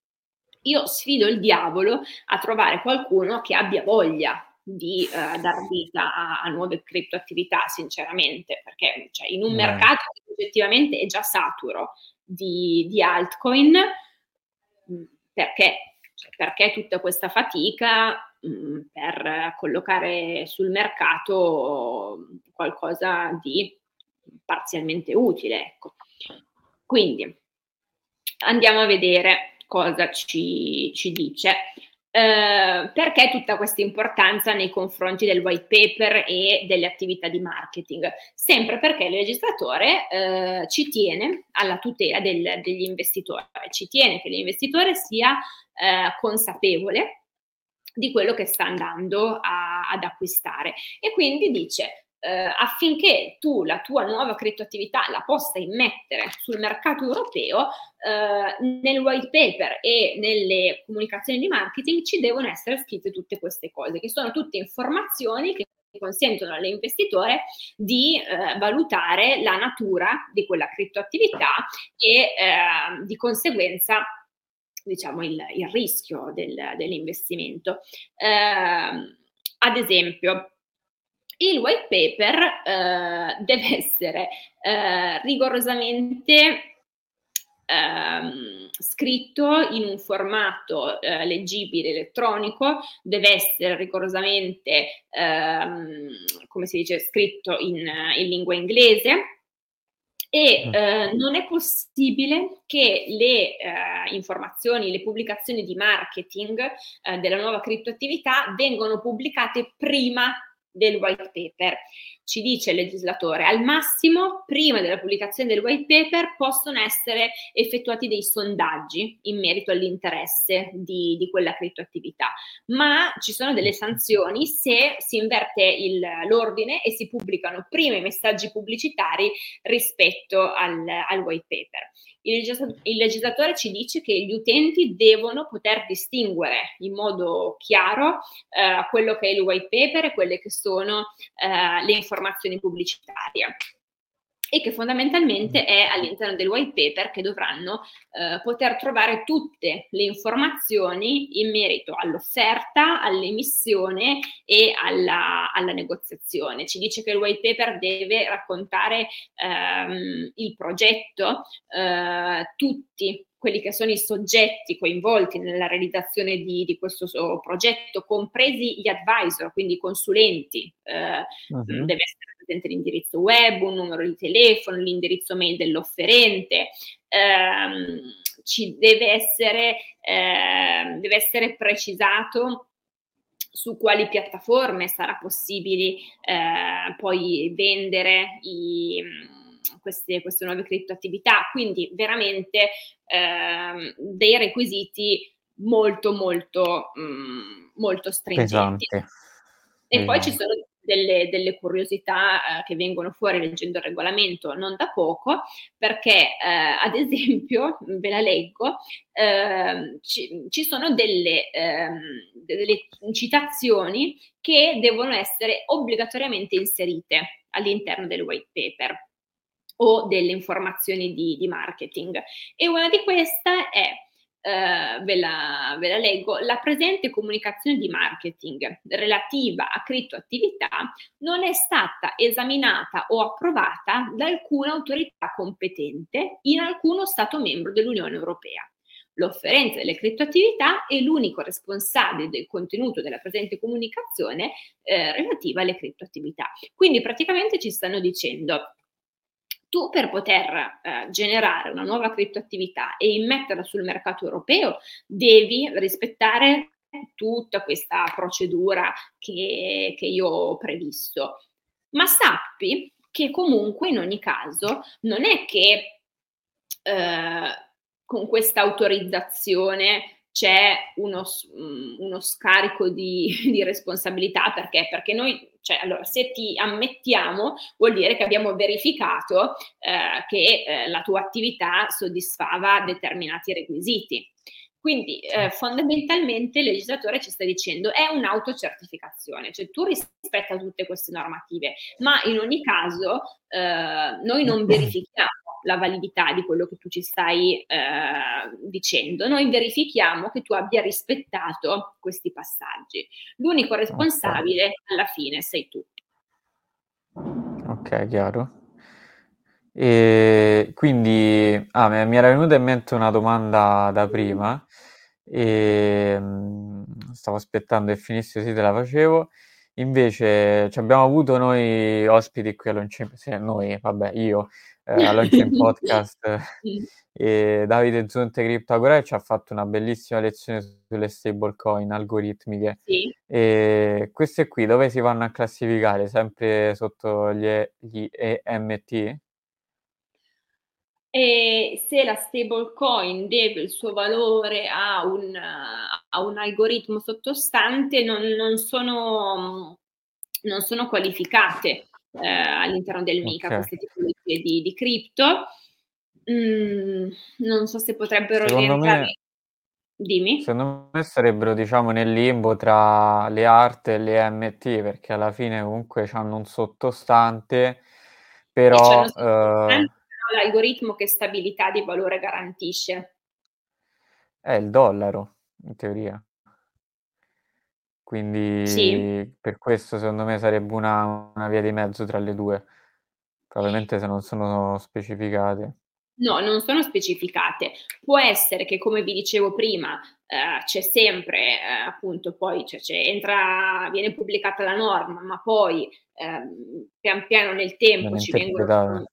io sfido il diavolo a trovare qualcuno che abbia voglia di uh, dar vita a, a, nuove criptoattività, sinceramente, perché cioè, in un mm. mercato che oggettivamente è già saturo di, di altcoin, mm, perché, cioè, perché tutta questa fatica mh, mm, per collocare sul mercato qualcosa di parzialmente utile? Ecco. Quindi andiamo a vedere cosa ci, ci dice. Uh, perché tutta questa importanza nei confronti del white paper e delle attività di marketing? Sempre perché il legislatore uh, ci tiene alla tutela del, degli investitori, ci tiene che l'investitore sia uh, consapevole di quello che sta andando a, ad acquistare e quindi dice eh, affinché tu la tua nuova criptoattività la possa immettere sul mercato europeo, eh, nel white paper e nelle comunicazioni di marketing ci devono essere scritte tutte queste cose, che sono tutte informazioni che consentono all'investitore di eh, valutare la natura di quella criptoattività e eh, di conseguenza diciamo il, il rischio del, dell'investimento. Eh, ad esempio, il white paper eh, (laughs) deve essere eh, rigorosamente ehm, scritto in un formato eh, leggibile elettronico, deve essere rigorosamente, ehm, come si dice, scritto in, in lingua inglese e mm. eh, non è possibile che le eh, informazioni, le pubblicazioni di marketing eh, della nuova criptoattività vengano pubblicate prima del white paper. Ci dice il legislatore, al massimo, prima della pubblicazione del white paper, possono essere effettuati dei sondaggi in merito all'interesse di, di quella criptoattività, ma ci sono delle sanzioni se si inverte il, l'ordine e si pubblicano prima i messaggi pubblicitari rispetto al, al white paper. Il, legislatore ci dice che gli utenti devono poter distinguere in modo chiaro eh, quello che è il white paper e quelle che sono eh, le informazioni pubblicitarie e che fondamentalmente è all'interno del white paper che dovranno eh, poter trovare tutte le informazioni in merito all'offerta, all'emissione e alla, alla negoziazione. Ci dice che il white paper deve raccontare ehm, il progetto, eh, tutti quelli che sono i soggetti coinvolti nella realizzazione di, di questo progetto, compresi gli advisor, quindi i consulenti. Eh, uh-huh. Deve essere presente l'indirizzo web, un numero di telefono, l'indirizzo mail dell'offerente. Ehm, ci deve essere, eh, deve essere precisato su quali piattaforme sarà possibile eh, poi vendere i, queste, queste, nuove criptoattività. Quindi veramente eh, dei requisiti molto molto mh, mm, molto stringenti. Pesante. E poi ci sono delle, delle curiosità eh, che vengono fuori leggendo il regolamento non da poco, perché eh, ad (laughs) esempio, ve la leggo, eh, ci, ci, sono delle, ehm, delle citazioni che devono essere obbligatoriamente inserite all'interno del white paper o delle informazioni di, di marketing. E una di queste è Uh, ve, la, ve, la, leggo, la presente comunicazione di marketing relativa a criptoattività non è stata esaminata o approvata da alcuna autorità competente in alcuno Stato membro dell'Unione Europea. L'offerente delle criptoattività è l'unico responsabile del contenuto della presente comunicazione eh, relativa alle criptoattività. Quindi praticamente ci stanno dicendo tu per poter eh, generare una nuova criptoattività e immetterla sul mercato europeo devi rispettare tutta questa procedura che, che io ho previsto. Ma sappi che comunque in ogni caso non è che eh, con questa autorizzazione c'è uno, mm, uno scarico di, (laughs) di, responsabilità perché? Perché noi, cioè, allora, se ti ammettiamo, vuol dire che abbiamo verificato eh, che eh, la tua attività soddisfava determinati requisiti. Quindi eh, fondamentalmente il legislatore ci sta dicendo è un'autocertificazione, cioè tu rispetta tutte queste normative, ma in ogni caso eh, noi non (coughs) verifichiamo la validità di quello che tu ci stai eh, dicendo, noi verifichiamo che tu abbia rispettato questi passaggi. L'unico responsabile alla fine sei tu. Ok, chiaro. E quindi ah, mi era venuta in mente una domanda da prima e mm, stavo aspettando che finisse così te la facevo. Invece abbiamo avuto noi ospiti qui a Launching, sì, noi, vabbè, io eh, a Launching Podcast e Davide Zonte Cryptagora ci ha fatto una bellissima lezione sulle stablecoin algoritmiche. Sì. E queste qui dove si vanno a classificare? Sempre sotto gli, gli EMT? E se la stablecoin deve il suo valore a un, a un algoritmo sottostante, non, non, sono, non sono qualificate eh, all'interno del MICA okay. queste tipologie di, di cripto. Mm, non so se potrebbero secondo rientrare. Me, Dimmi. Secondo me sarebbero, diciamo, nel limbo tra le art e le MT, perché alla fine comunque hanno un sottostante, però... L'algoritmo che stabilità di valore garantisce? È il dollaro, in teoria. Quindi sì. per questo secondo me sarebbe una, una via di mezzo tra le due, probabilmente se non sono specificate. No, non sono specificate. Può essere che, come vi dicevo prima, eh, c'è sempre, eh, appunto, poi cioè, entra, viene pubblicata la norma, ma poi eh, pian piano nel tempo ci vengono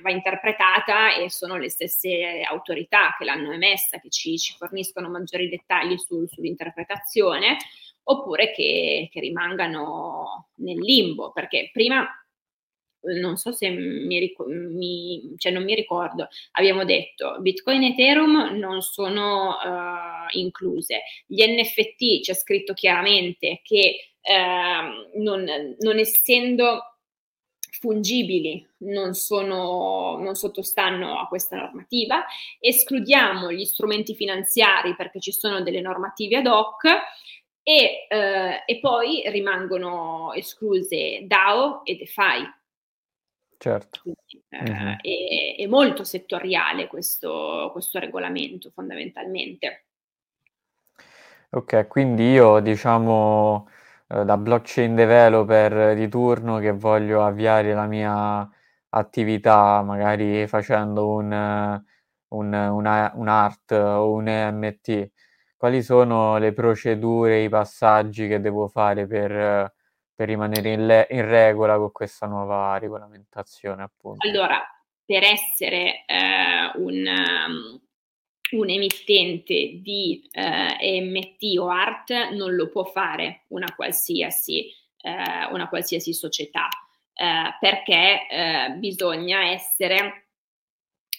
va interpretata e sono le stesse autorità che l'hanno emessa che ci, ci forniscono maggiori dettagli su, sull'interpretazione, oppure che, che rimangano nel limbo, perché prima non so se mi, mi, cioè non mi ricordo, abbiamo detto Bitcoin e Ethereum non sono uh, incluse, gli NFT c'è scritto chiaramente che uh, non, non, essendo fungibili non, sono, non sottostanno a questa normativa, escludiamo gli strumenti finanziari perché ci sono delle normative ad hoc e, uh, e poi rimangono escluse DAO e DeFi Certo. Quindi, eh, uh-huh. è, è, molto settoriale questo, questo regolamento fondamentalmente. Ok, quindi io diciamo eh, da blockchain developer di turno che voglio avviare la mia attività magari facendo un, un, una, un art o un NFT, quali sono le procedure, i passaggi che devo fare per per rimanere in, le- in regola con questa nuova regolamentazione, appunto? Allora, per essere eh, un, um, un, emittente di eh, EMT o ART non lo può fare una qualsiasi, eh, una qualsiasi società, eh, perché eh, bisogna essere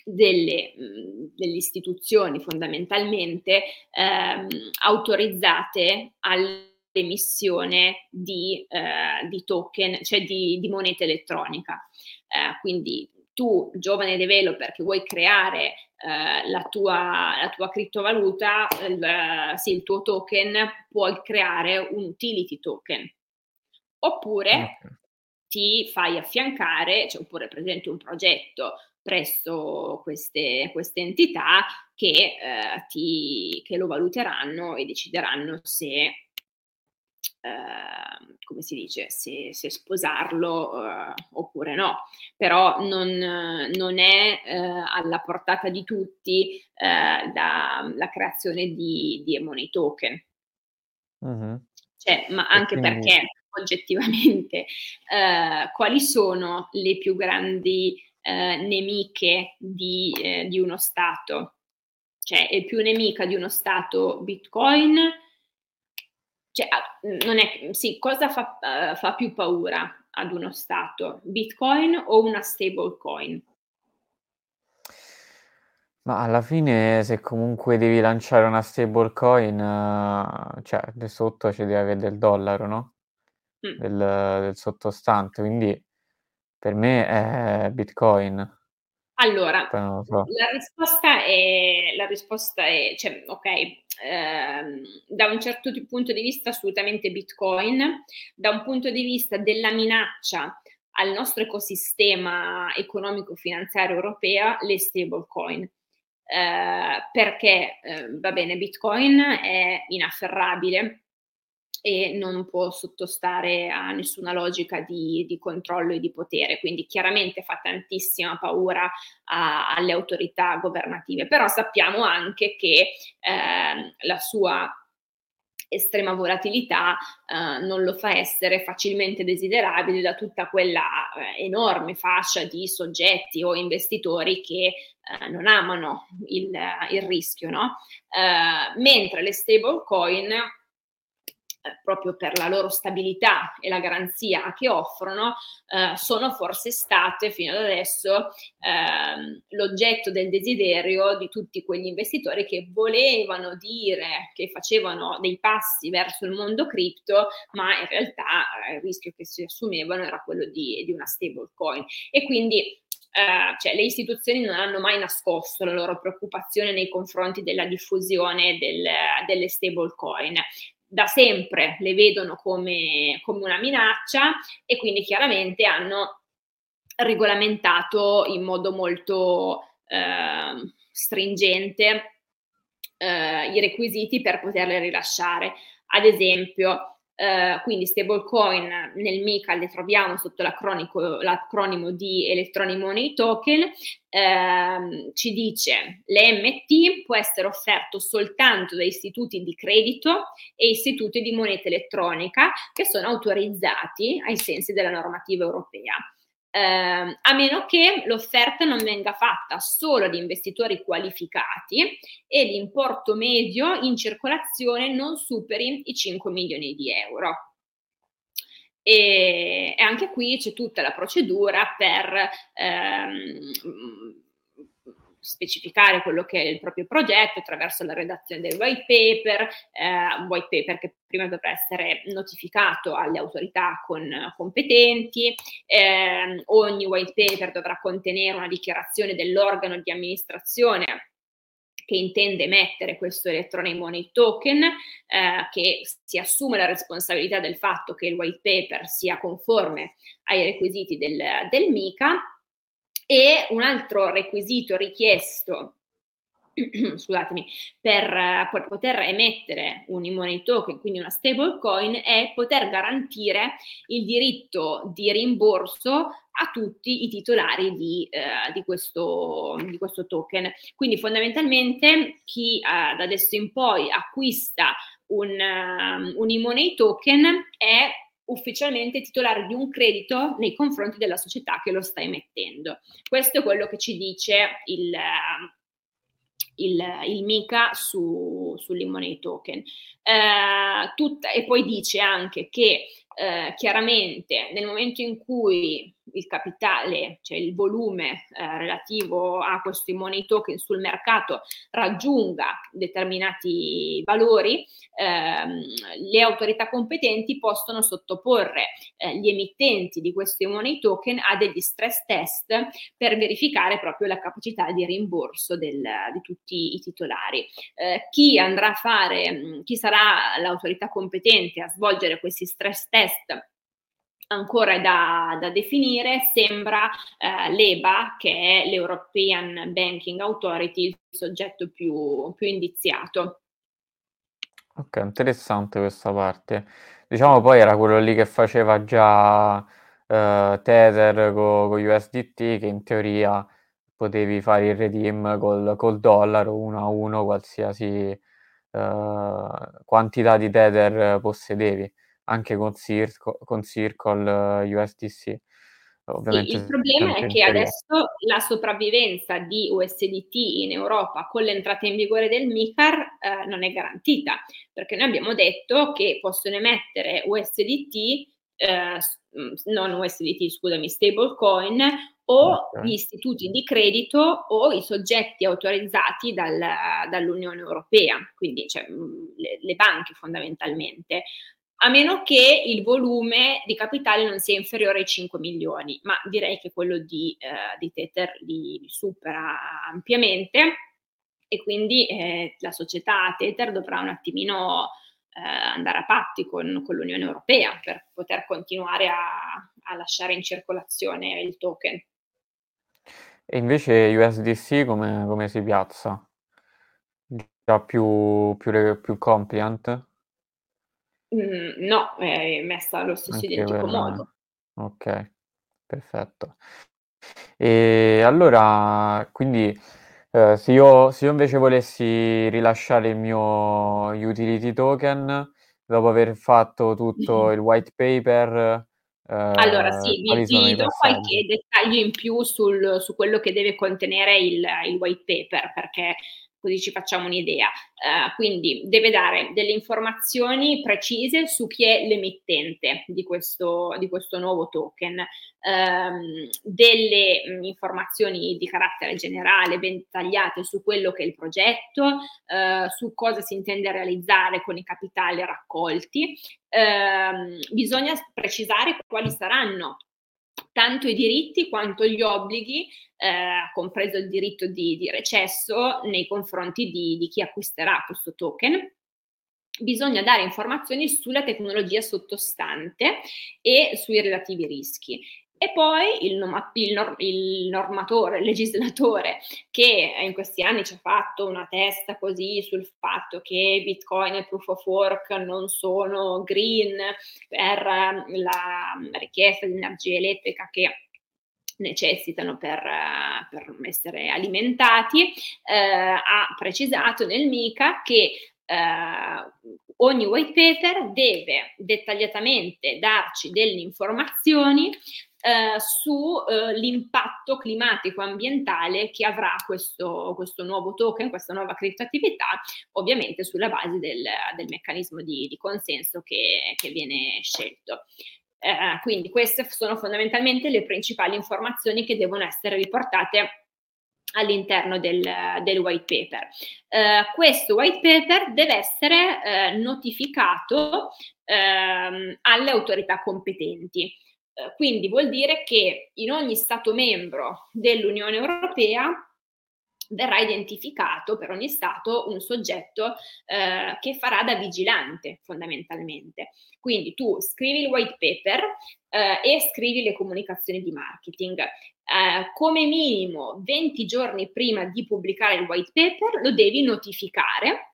delle, delle, istituzioni fondamentalmente ehm, autorizzate al l'emissione di, eh, di token, cioè di, di moneta elettronica. Eh, quindi tu, giovane developer che vuoi creare eh, la, tua, la, tua, criptovaluta, il, sì, il tuo token, puoi creare un utility token. Oppure okay. ti fai affiancare, cioè, oppure presenti un progetto presso queste, queste entità che, eh, ti, che lo valuteranno e decideranno se Ehm, come si dice, se, se sposarlo uh, oppure no, però non, non è uh, alla portata di tutti da, la creazione di, di money token. Uh-huh. Cioè, ma anche quindi... perché oggettivamente quali sono le più grandi nemiche di, di uno Stato? Cioè, è più nemica di uno Stato Bitcoin? Cioè, non è, sì, cosa fa, uh, fa più paura ad uno Stato? Bitcoin o una stablecoin? Ma alla fine, se comunque devi lanciare una stablecoin, uh, cioè, sotto ci deve avere del dollaro, no? Mm. Del, del, sottostante, quindi per me è Bitcoin. Allora, la risposta è, la risposta è cioè, ok, ehm, da un certo punto di vista assolutamente Bitcoin, da un punto di vista della minaccia al nostro ecosistema economico-finanziario europeo, le stablecoin. Eh, perché eh, va bene, Bitcoin è inafferrabile, e non può sottostare a nessuna logica di, di controllo e di potere, quindi chiaramente fa tantissima paura a, alle autorità governative, però sappiamo anche che eh, la sua estrema volatilità eh, non lo fa essere facilmente desiderabile da tutta quella eh, enorme fascia di soggetti o investitori che eh, non amano il, il rischio, no? Eh, mentre le stable coin eh, proprio per la loro stabilità e la garanzia che offrono, eh, sono forse state fino ad adesso eh, l'oggetto del desiderio di tutti quegli investitori che volevano dire che facevano dei passi verso il mondo cripto, ma in realtà eh, il rischio che si assumevano era quello di, di una stable coin. E quindi Uh, cioè, le istituzioni non hanno mai nascosto la loro preoccupazione nei confronti della diffusione del, delle stablecoin da sempre le vedono come, come una minaccia e quindi chiaramente hanno regolamentato in modo molto eh, stringente eh, i requisiti per poterle rilasciare. Ad esempio, Uh, quindi stablecoin nel MICA le troviamo sotto l'acronimo di Electronic Money Token, uh, ci dice l'EMT può essere offerto soltanto da istituti di credito e istituti di moneta elettronica che sono autorizzati ai sensi della normativa europea. Eh, a meno che l'offerta non venga fatta solo ad investitori qualificati e l'importo medio in circolazione non superi i 5 milioni di euro. E, e anche qui c'è tutta la procedura per ehm, specificare quello che è il proprio progetto attraverso la redazione del white paper, eh, white paper che prima dovrà essere notificato alle autorità con, competenti, eh, ogni white paper dovrà contenere una dichiarazione dell'organo di amministrazione che intende emettere questo electronic money token, eh, che si assume la responsabilità del fatto che il white paper sia conforme ai requisiti del, del MICA e un altro requisito richiesto (clears throat) scusatemi, per, per, poter emettere un e-money token, quindi una stable coin, è poter garantire il diritto di rimborso a tutti i titolari di, eh, di, questo, di questo, token. Quindi fondamentalmente chi eh, da adesso in poi acquista un, um, un e-money token è ufficialmente titolare di un credito nei confronti della società che lo sta emettendo. Questo è quello che ci dice il, il, il MICA su, sull'immoney token. Eh, tutta, e poi dice anche che eh, chiaramente nel momento in cui il capitale, cioè il volume eh, relativo a questi money token sul mercato raggiunga determinati valori, ehm, le autorità competenti possono sottoporre eh, gli emittenti di questi money token a degli stress test per verificare proprio la capacità di rimborso del, di tutti i titolari. Eh, chi andrà a fare, chi sarà l'autorità competente a svolgere questi stress test ancora da, da definire, sembra eh, l'EBA, che è l'European Banking Authority, il soggetto più, più indiziato. Ok, interessante questa parte. Diciamo poi era quello lì che faceva già uh, Tether con, con USDT, che in teoria potevi fare il redeem col, col dollaro uno a uno, qualsiasi uh, quantità di Tether possedevi anche con, Circle, con Circle uh, USDC. Ovviamente sì, il problema è che adesso la sopravvivenza di USDT in Europa con l'entrata in vigore del MICAR eh, non è garantita, perché noi abbiamo detto che possono emettere USDT, eh, non USDT, scusami, stablecoin o okay. gli istituti di credito o i soggetti autorizzati dal, dall'Unione Europea, quindi cioè, le, le banche fondamentalmente a meno che il volume di capitale non sia inferiore ai 5 milioni, ma direi che quello di, eh, di Tether li, li, supera ampiamente e quindi eh, la società Tether dovrà un attimino eh, andare a patti con, con, l'Unione Europea per poter continuare a, a, lasciare in circolazione il token. E invece USDC come, come si piazza? Già più, più, più compliant? Mm, no, è messa allo stesso Anche identico quella... modo. Ok, perfetto. E allora, quindi eh, se, io, se io invece volessi rilasciare il mio utility token, dopo aver fatto tutto il white paper, eh, allora sì, vi, vi do qualche dettaglio in più sul, su quello che deve contenere il, il white paper, perché così ci facciamo un'idea. Uh, quindi deve dare delle informazioni precise su chi è l'emittente di questo, di questo nuovo token, um, delle um, informazioni di carattere generale ben dettagliate su quello che è il progetto, uh, su cosa si intende realizzare con i capitali raccolti. Uh, bisogna precisare quali saranno tanto i diritti quanto gli obblighi, eh, compreso il diritto di, di, recesso nei confronti di, di chi acquisterà questo token. Bisogna dare informazioni sulla tecnologia sottostante e sui relativi rischi. E poi il, il, il, normatore, il legislatore, che in questi anni ci ha fatto una testa così sul fatto che Bitcoin e Proof of Work non sono green per la richiesta di energia elettrica che necessitano per, per essere alimentati, eh, ha precisato nel MICA che eh, ogni white paper deve dettagliatamente darci delle informazioni eh, sull'impatto eh, climatico ambientale che avrà questo, questo, nuovo token, questa nuova criptoattività, ovviamente sulla base del, del meccanismo di, di consenso che, che viene scelto. Eh, quindi queste sono fondamentalmente le principali informazioni che devono essere riportate all'interno del, del white paper. Eh, questo white paper deve essere eh, notificato ehm, alle autorità competenti. Eh, quindi vuol dire che in ogni Stato membro dell'Unione Europea verrà identificato per ogni Stato un soggetto eh, che farà da vigilante fondamentalmente. Quindi tu scrivi il white paper eh, e scrivi le comunicazioni di marketing. Eh, come minimo 20 giorni prima di pubblicare il white paper lo devi notificare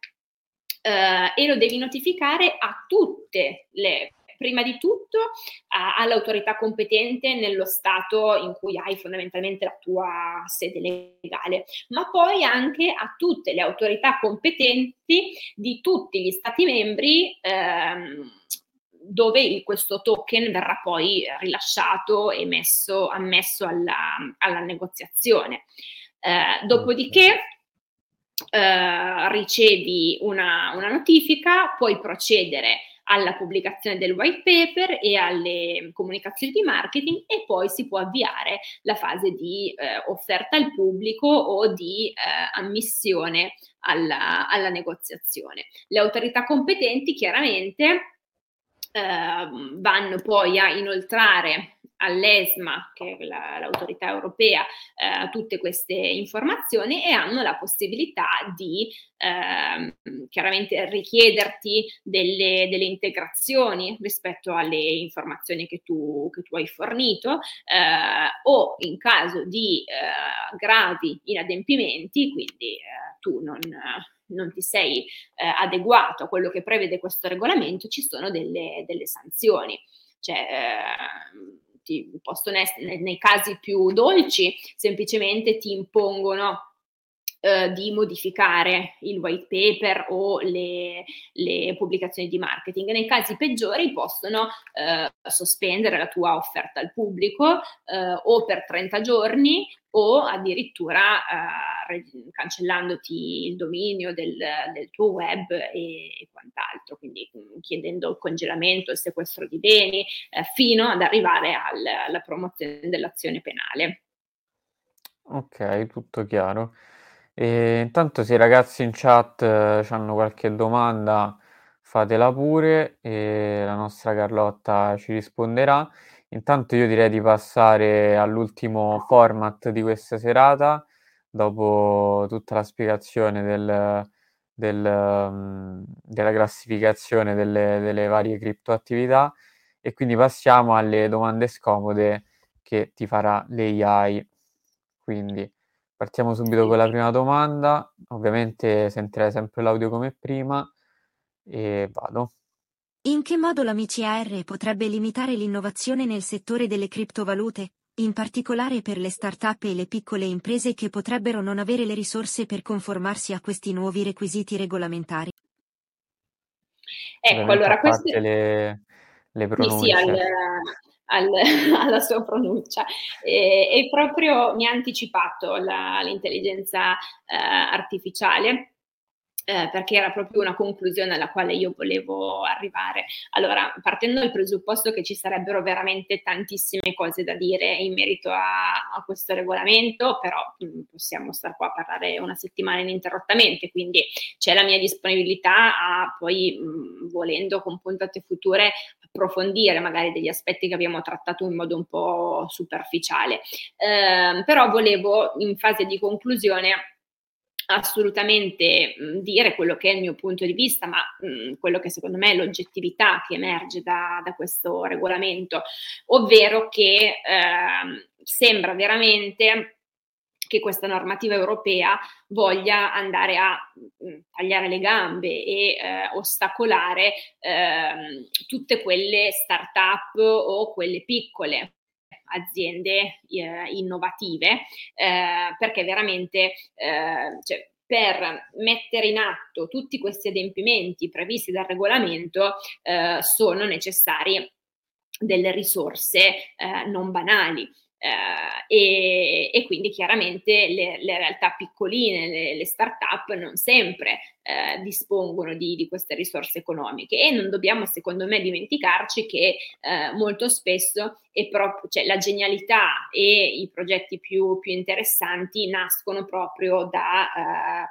eh, e lo devi notificare a tutte le prima di tutto a, all'autorità competente nello Stato in cui hai fondamentalmente la tua sede legale, ma poi anche a tutte le autorità competenti di tutti gli Stati membri. Ehm, dove questo token verrà poi rilasciato e messo, ammesso alla, alla negoziazione. Eh, dopodiché eh, ricevi una, una, notifica, puoi procedere alla pubblicazione del white paper e alle comunicazioni di marketing e poi si può avviare la fase di eh, offerta al pubblico o di eh, ammissione alla, alla negoziazizione. Le autorità competenti chiaramente eh, vanno poi a inoltrare all'ESMA, che è la, l'autorità europea, eh, tutte queste informazioni e hanno la possibilità di eh, chiaramente richiederti delle, delle, integrazioni rispetto alle informazioni che tu, che tu hai fornito eh, o in caso di eh, gravi inadempimenti, quindi eh, tu non non ti sei eh, adeguato a quello che prevede questo regolamento, ci sono delle, delle sanzioni. Cioè, eh, ti possono essere, nei, nei casi più dolci, semplicemente ti impongono Uh, di modificare il white paper o le, le, pubblicazioni di marketing. Nei casi peggiori possono uh, sospendere la tua offerta al pubblico uh, o per 30 giorni o addirittura uh, cancellandoti il dominio del, del tuo web e, e, quant'altro, quindi mm, chiedendo il congelamento, il sequestro di beni, eh, fino ad arrivare al, alla promozione dell'azione penale. Ok, tutto chiaro. E intanto se i ragazzi in chat eh, hanno qualche domanda, fatela pure e la nostra Carlotta ci risponderà. Intanto io direi di passare all'ultimo format di questa serata, dopo tutta la spiegazione del, del, um, della classificazione delle, delle varie criptoattività e quindi passiamo alle domande scomode che ti farà l'AI. Quindi partiamo subito con la prima domanda, ovviamente sentirei sempre l'audio come prima e vado. In che modo la MICAR potrebbe limitare l'innovazione nel settore delle criptovalute, in particolare per le start-up e le piccole imprese che potrebbero non avere le risorse per conformarsi a questi nuovi requisiti regolamentari? Ecco, allora queste... Le, le pronunce. Sì, al, al, (laughs) alla sua pronuncia. E, e, proprio mi ha anticipato la, l'intelligenza eh, artificiale eh, perché era proprio una conclusione alla quale io volevo arrivare. Allora, partendo dal presupposto che ci sarebbero veramente tantissime cose da dire in merito a, a questo regolamento, però mh, mm, possiamo stare qua a parlare una settimana ininterrottamente, quindi c'è la mia disponibilità a poi, mh, mm, volendo con puntate future, approfondire magari degli aspetti che abbiamo trattato in modo un po' superficiale. Eh, però volevo in fase di conclusione assolutamente dire quello che è il mio punto di vista, ma mh, quello che secondo me è l'oggettività che emerge da, da questo regolamento, ovvero che eh, sembra veramente che questa normativa europea voglia andare a mh, tagliare le gambe e eh, ostacolare eh, tutte quelle start-up o quelle piccole aziende eh, innovative, eh, perché veramente eh, cioè, per mettere in atto tutti questi adempimenti previsti dal regolamento eh, sono necessari delle risorse non banali. Uh, e, e, quindi chiaramente le, le realtà piccoline, le, le start-up non sempre uh, dispongono di, di, queste risorse economiche e non dobbiamo secondo me dimenticarci che uh, molto spesso proprio, cioè, la genialità e i progetti più, più interessanti nascono proprio da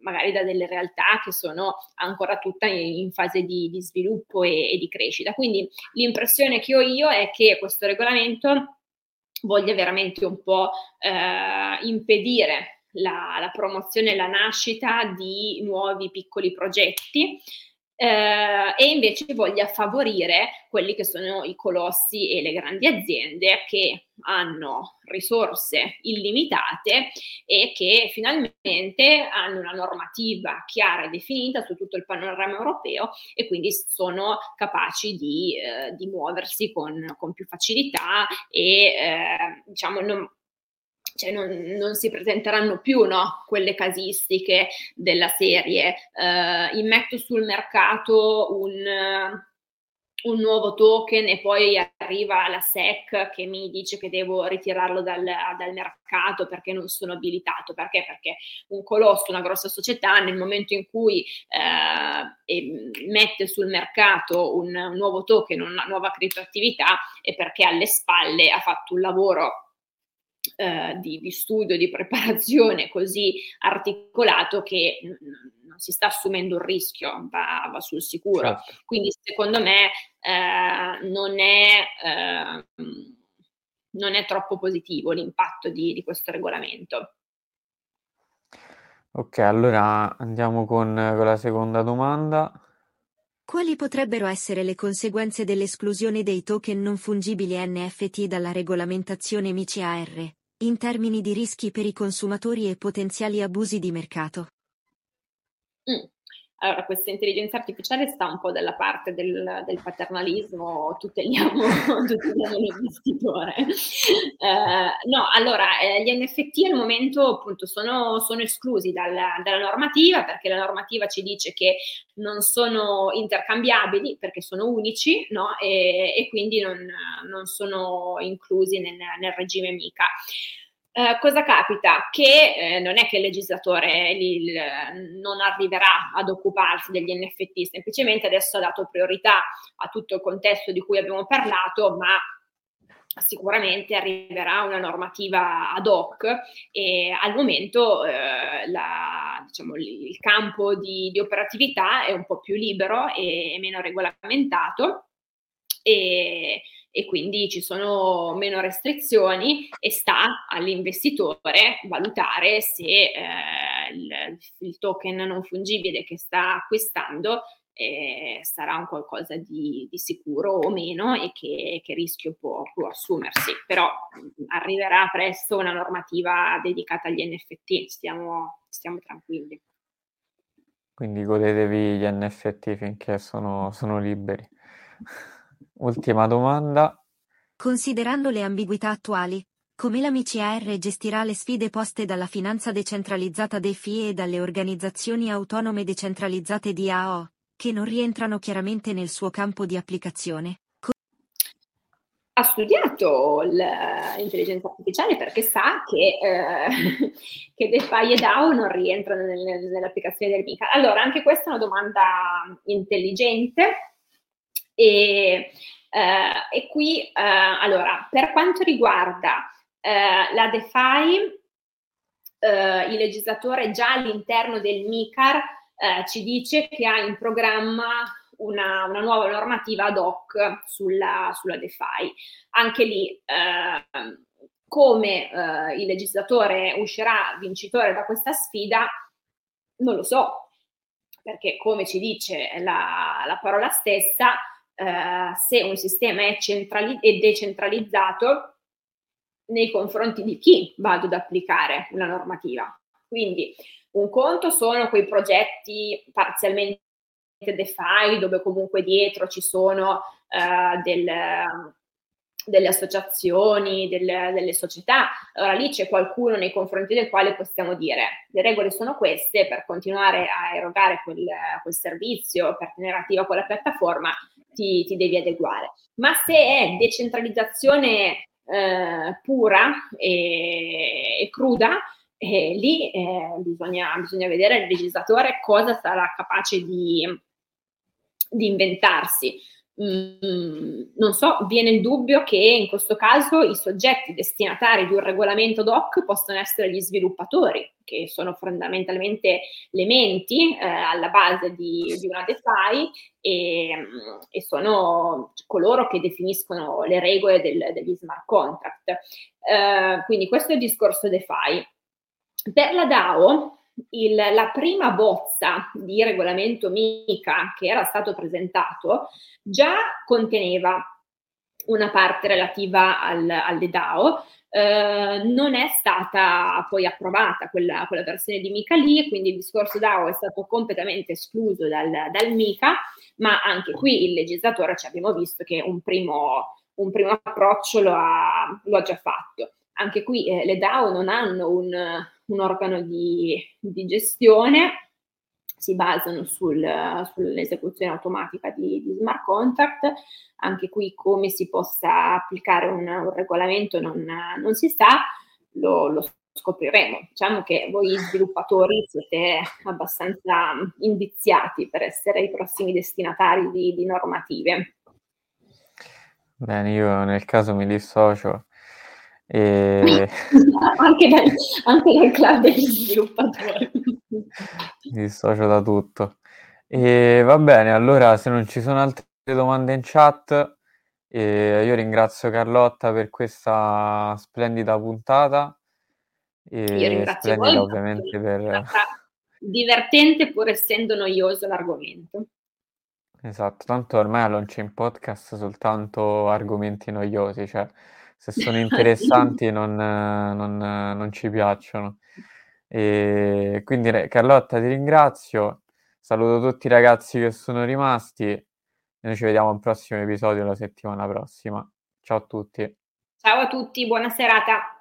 magari da delle realtà che sono ancora tutta in, in fase di, di sviluppo e, e di crescita. Quindi l'impressione che ho io è che questo regolamento voglia veramente un po' eh, impedire la, la, promozione e la nascita di nuovi piccoli progetti eh, e invece voglia favorire quelli che sono i colossi e le grandi aziende che hanno risorse illimitate e che finalmente hanno una normativa chiara e definita su tutto il panorama europeo e quindi sono capaci di, eh, di muoversi con, con, più facilità e eh, diciamo non, cioè non, non, si presenteranno più no? quelle casistiche della serie. Uh, immetto sul mercato un, un, nuovo token e poi arriva la SEC che mi dice che devo ritirarlo dal, dal mercato perché non sono abilitato. Perché? Perché un colosso, una grossa società, nel momento in cui uh, mette sul mercato un, un nuovo token, una nuova criptoattività, è perché alle spalle ha fatto un lavoro eh, di, di, studio, di preparazione così articolato che n- non si sta assumendo un rischio, va, va sul sicuro. Certo. Quindi secondo me eh, non, è, eh, non, è, troppo positivo l'impatto di, di questo regolamento. Ok, allora andiamo con, con la seconda domanda. Quali potrebbero essere le conseguenze dell'esclusione dei token non fungibili NFT dalla regolamentazione MICAR, in termini di rischi per i consumatori e potenziali abusi di mercato? Mm. Allora, questa intelligenza artificiale sta un po' dalla parte del, del paternalismo, tuteliamo, tuteliamo l'investitore. (laughs) Eh, no, allora, eh, gli NFT al momento appunto sono, sono esclusi dalla, dalla, normativa perché la normativa ci dice che non sono intercambiabili perché sono unici no? e, e, quindi non, non, sono inclusi nel, nel regime MICA. Eh, cosa capita? Che eh, non è che il legislatore li, non arriverà ad occuparsi degli NFT, semplicemente adesso ha dato priorità a tutto il contesto di cui abbiamo parlato, ma sicuramente arriverà una normativa ad hoc e al momento eh, la, diciamo, il campo di, di, operatività è un po' più libero e meno regolamentato. E, e quindi ci sono meno restrizioni e sta all'investitore valutare se eh, il, il, token non fungibile che sta acquistando eh, sarà un qualcosa di, di, sicuro o meno e che, che rischio può, può, assumersi. Però arriverà presto una normativa dedicata agli NFT, stiamo, stiamo tranquilli. Quindi godetevi gli NFT finché sono, sono liberi. (laughs) Ultima domanda. Considerando le ambiguità attuali, come la MICAR gestirà le sfide poste dalla finanza decentralizzata dei FIE e dalle organizzazioni autonome decentralizzate di AO, che non rientrano chiaramente nel suo campo di applicazione? ha studiato l'intelligenza artificiale perché sa che, eh, (laughs) che DeFi e DAO non rientrano nel, nell'applicazione del MICA. Allora, anche questa è una domanda intelligente e, eh, e qui, eh, allora, per quanto riguarda eh, la DeFi, eh, il legislatore già all'interno del MICAR eh, ci dice che ha in programma una, una, nuova normativa ad hoc sulla, sulla DeFi. Anche lì, eh, come eh, il legislatore uscirà vincitore da questa sfida, non lo so, perché come ci dice la, la parola stessa, eh, se un sistema è, centrali- è decentralizzato nei confronti di chi vado ad applicare una normativa. Quindi un conto sono quei progetti parzialmente DeFi dove comunque dietro ci sono uh, del, delle associazioni, delle, delle, società. Allora lì c'è qualcuno nei confronti del quale possiamo dire le regole sono queste, per continuare a erogare quel, quel servizio, per tenere attiva quella piattaforma, ti, ti devi adeguare. Ma se è decentralizzazione eh, pura e, e cruda, eh, lì eh, bisogna, bisogna, vedere il legislatore cosa sarà capace di, di inventarsi. Mm, non so, viene il dubbio che in questo caso i soggetti destinatari di un regolamento DOC possono essere gli sviluppatori, che sono fondamentalmente le menti eh, alla base di, di una DeFi e, e, sono coloro che definiscono le regole del, degli smart contract. Eh, quindi questo è il discorso DeFi. Per la DAO, il, la prima bozza di regolamento MICA che era stato presentato già conteneva una parte relativa al, alle DAO, eh, non è stata poi approvata quella, quella, versione di MICA lì, quindi il discorso DAO è stato completamente escluso dal, dal MICA, ma anche qui il legislatore ci abbiamo visto che un primo, un primo approccio lo ha, lo ha già fatto. Anche qui eh, le DAO non hanno un, un organo di, di, gestione, si basano sul, sull'esecuzione automatica di, di, smart contract, anche qui come si possa applicare un, un regolamento non, non, si sa, lo, lo scopriremo. Diciamo che voi sviluppatori siete abbastanza indiziati per essere i prossimi destinatari di, di normative. Bene, io nel caso mi dissocio e... (laughs) anche, dal, anche dal club degli sviluppatori. Mi dissocio da tutto. E va bene, allora se non ci sono altre domande in chat, eh, io ringrazio Carlotta per questa splendida puntata. E io ringrazio voi, ovviamente per... Divertente pur essendo noioso l'argomento. Esatto, tanto ormai launch in podcast soltanto argomenti noiosi, cioè se sono (laughs) interessanti non, non, non ci piacciono. E quindi Carlotta ti ringrazio, saluto tutti i ragazzi che sono rimasti e noi ci vediamo al prossimo episodio la settimana prossima. Ciao a tutti. Ciao a tutti, buona serata.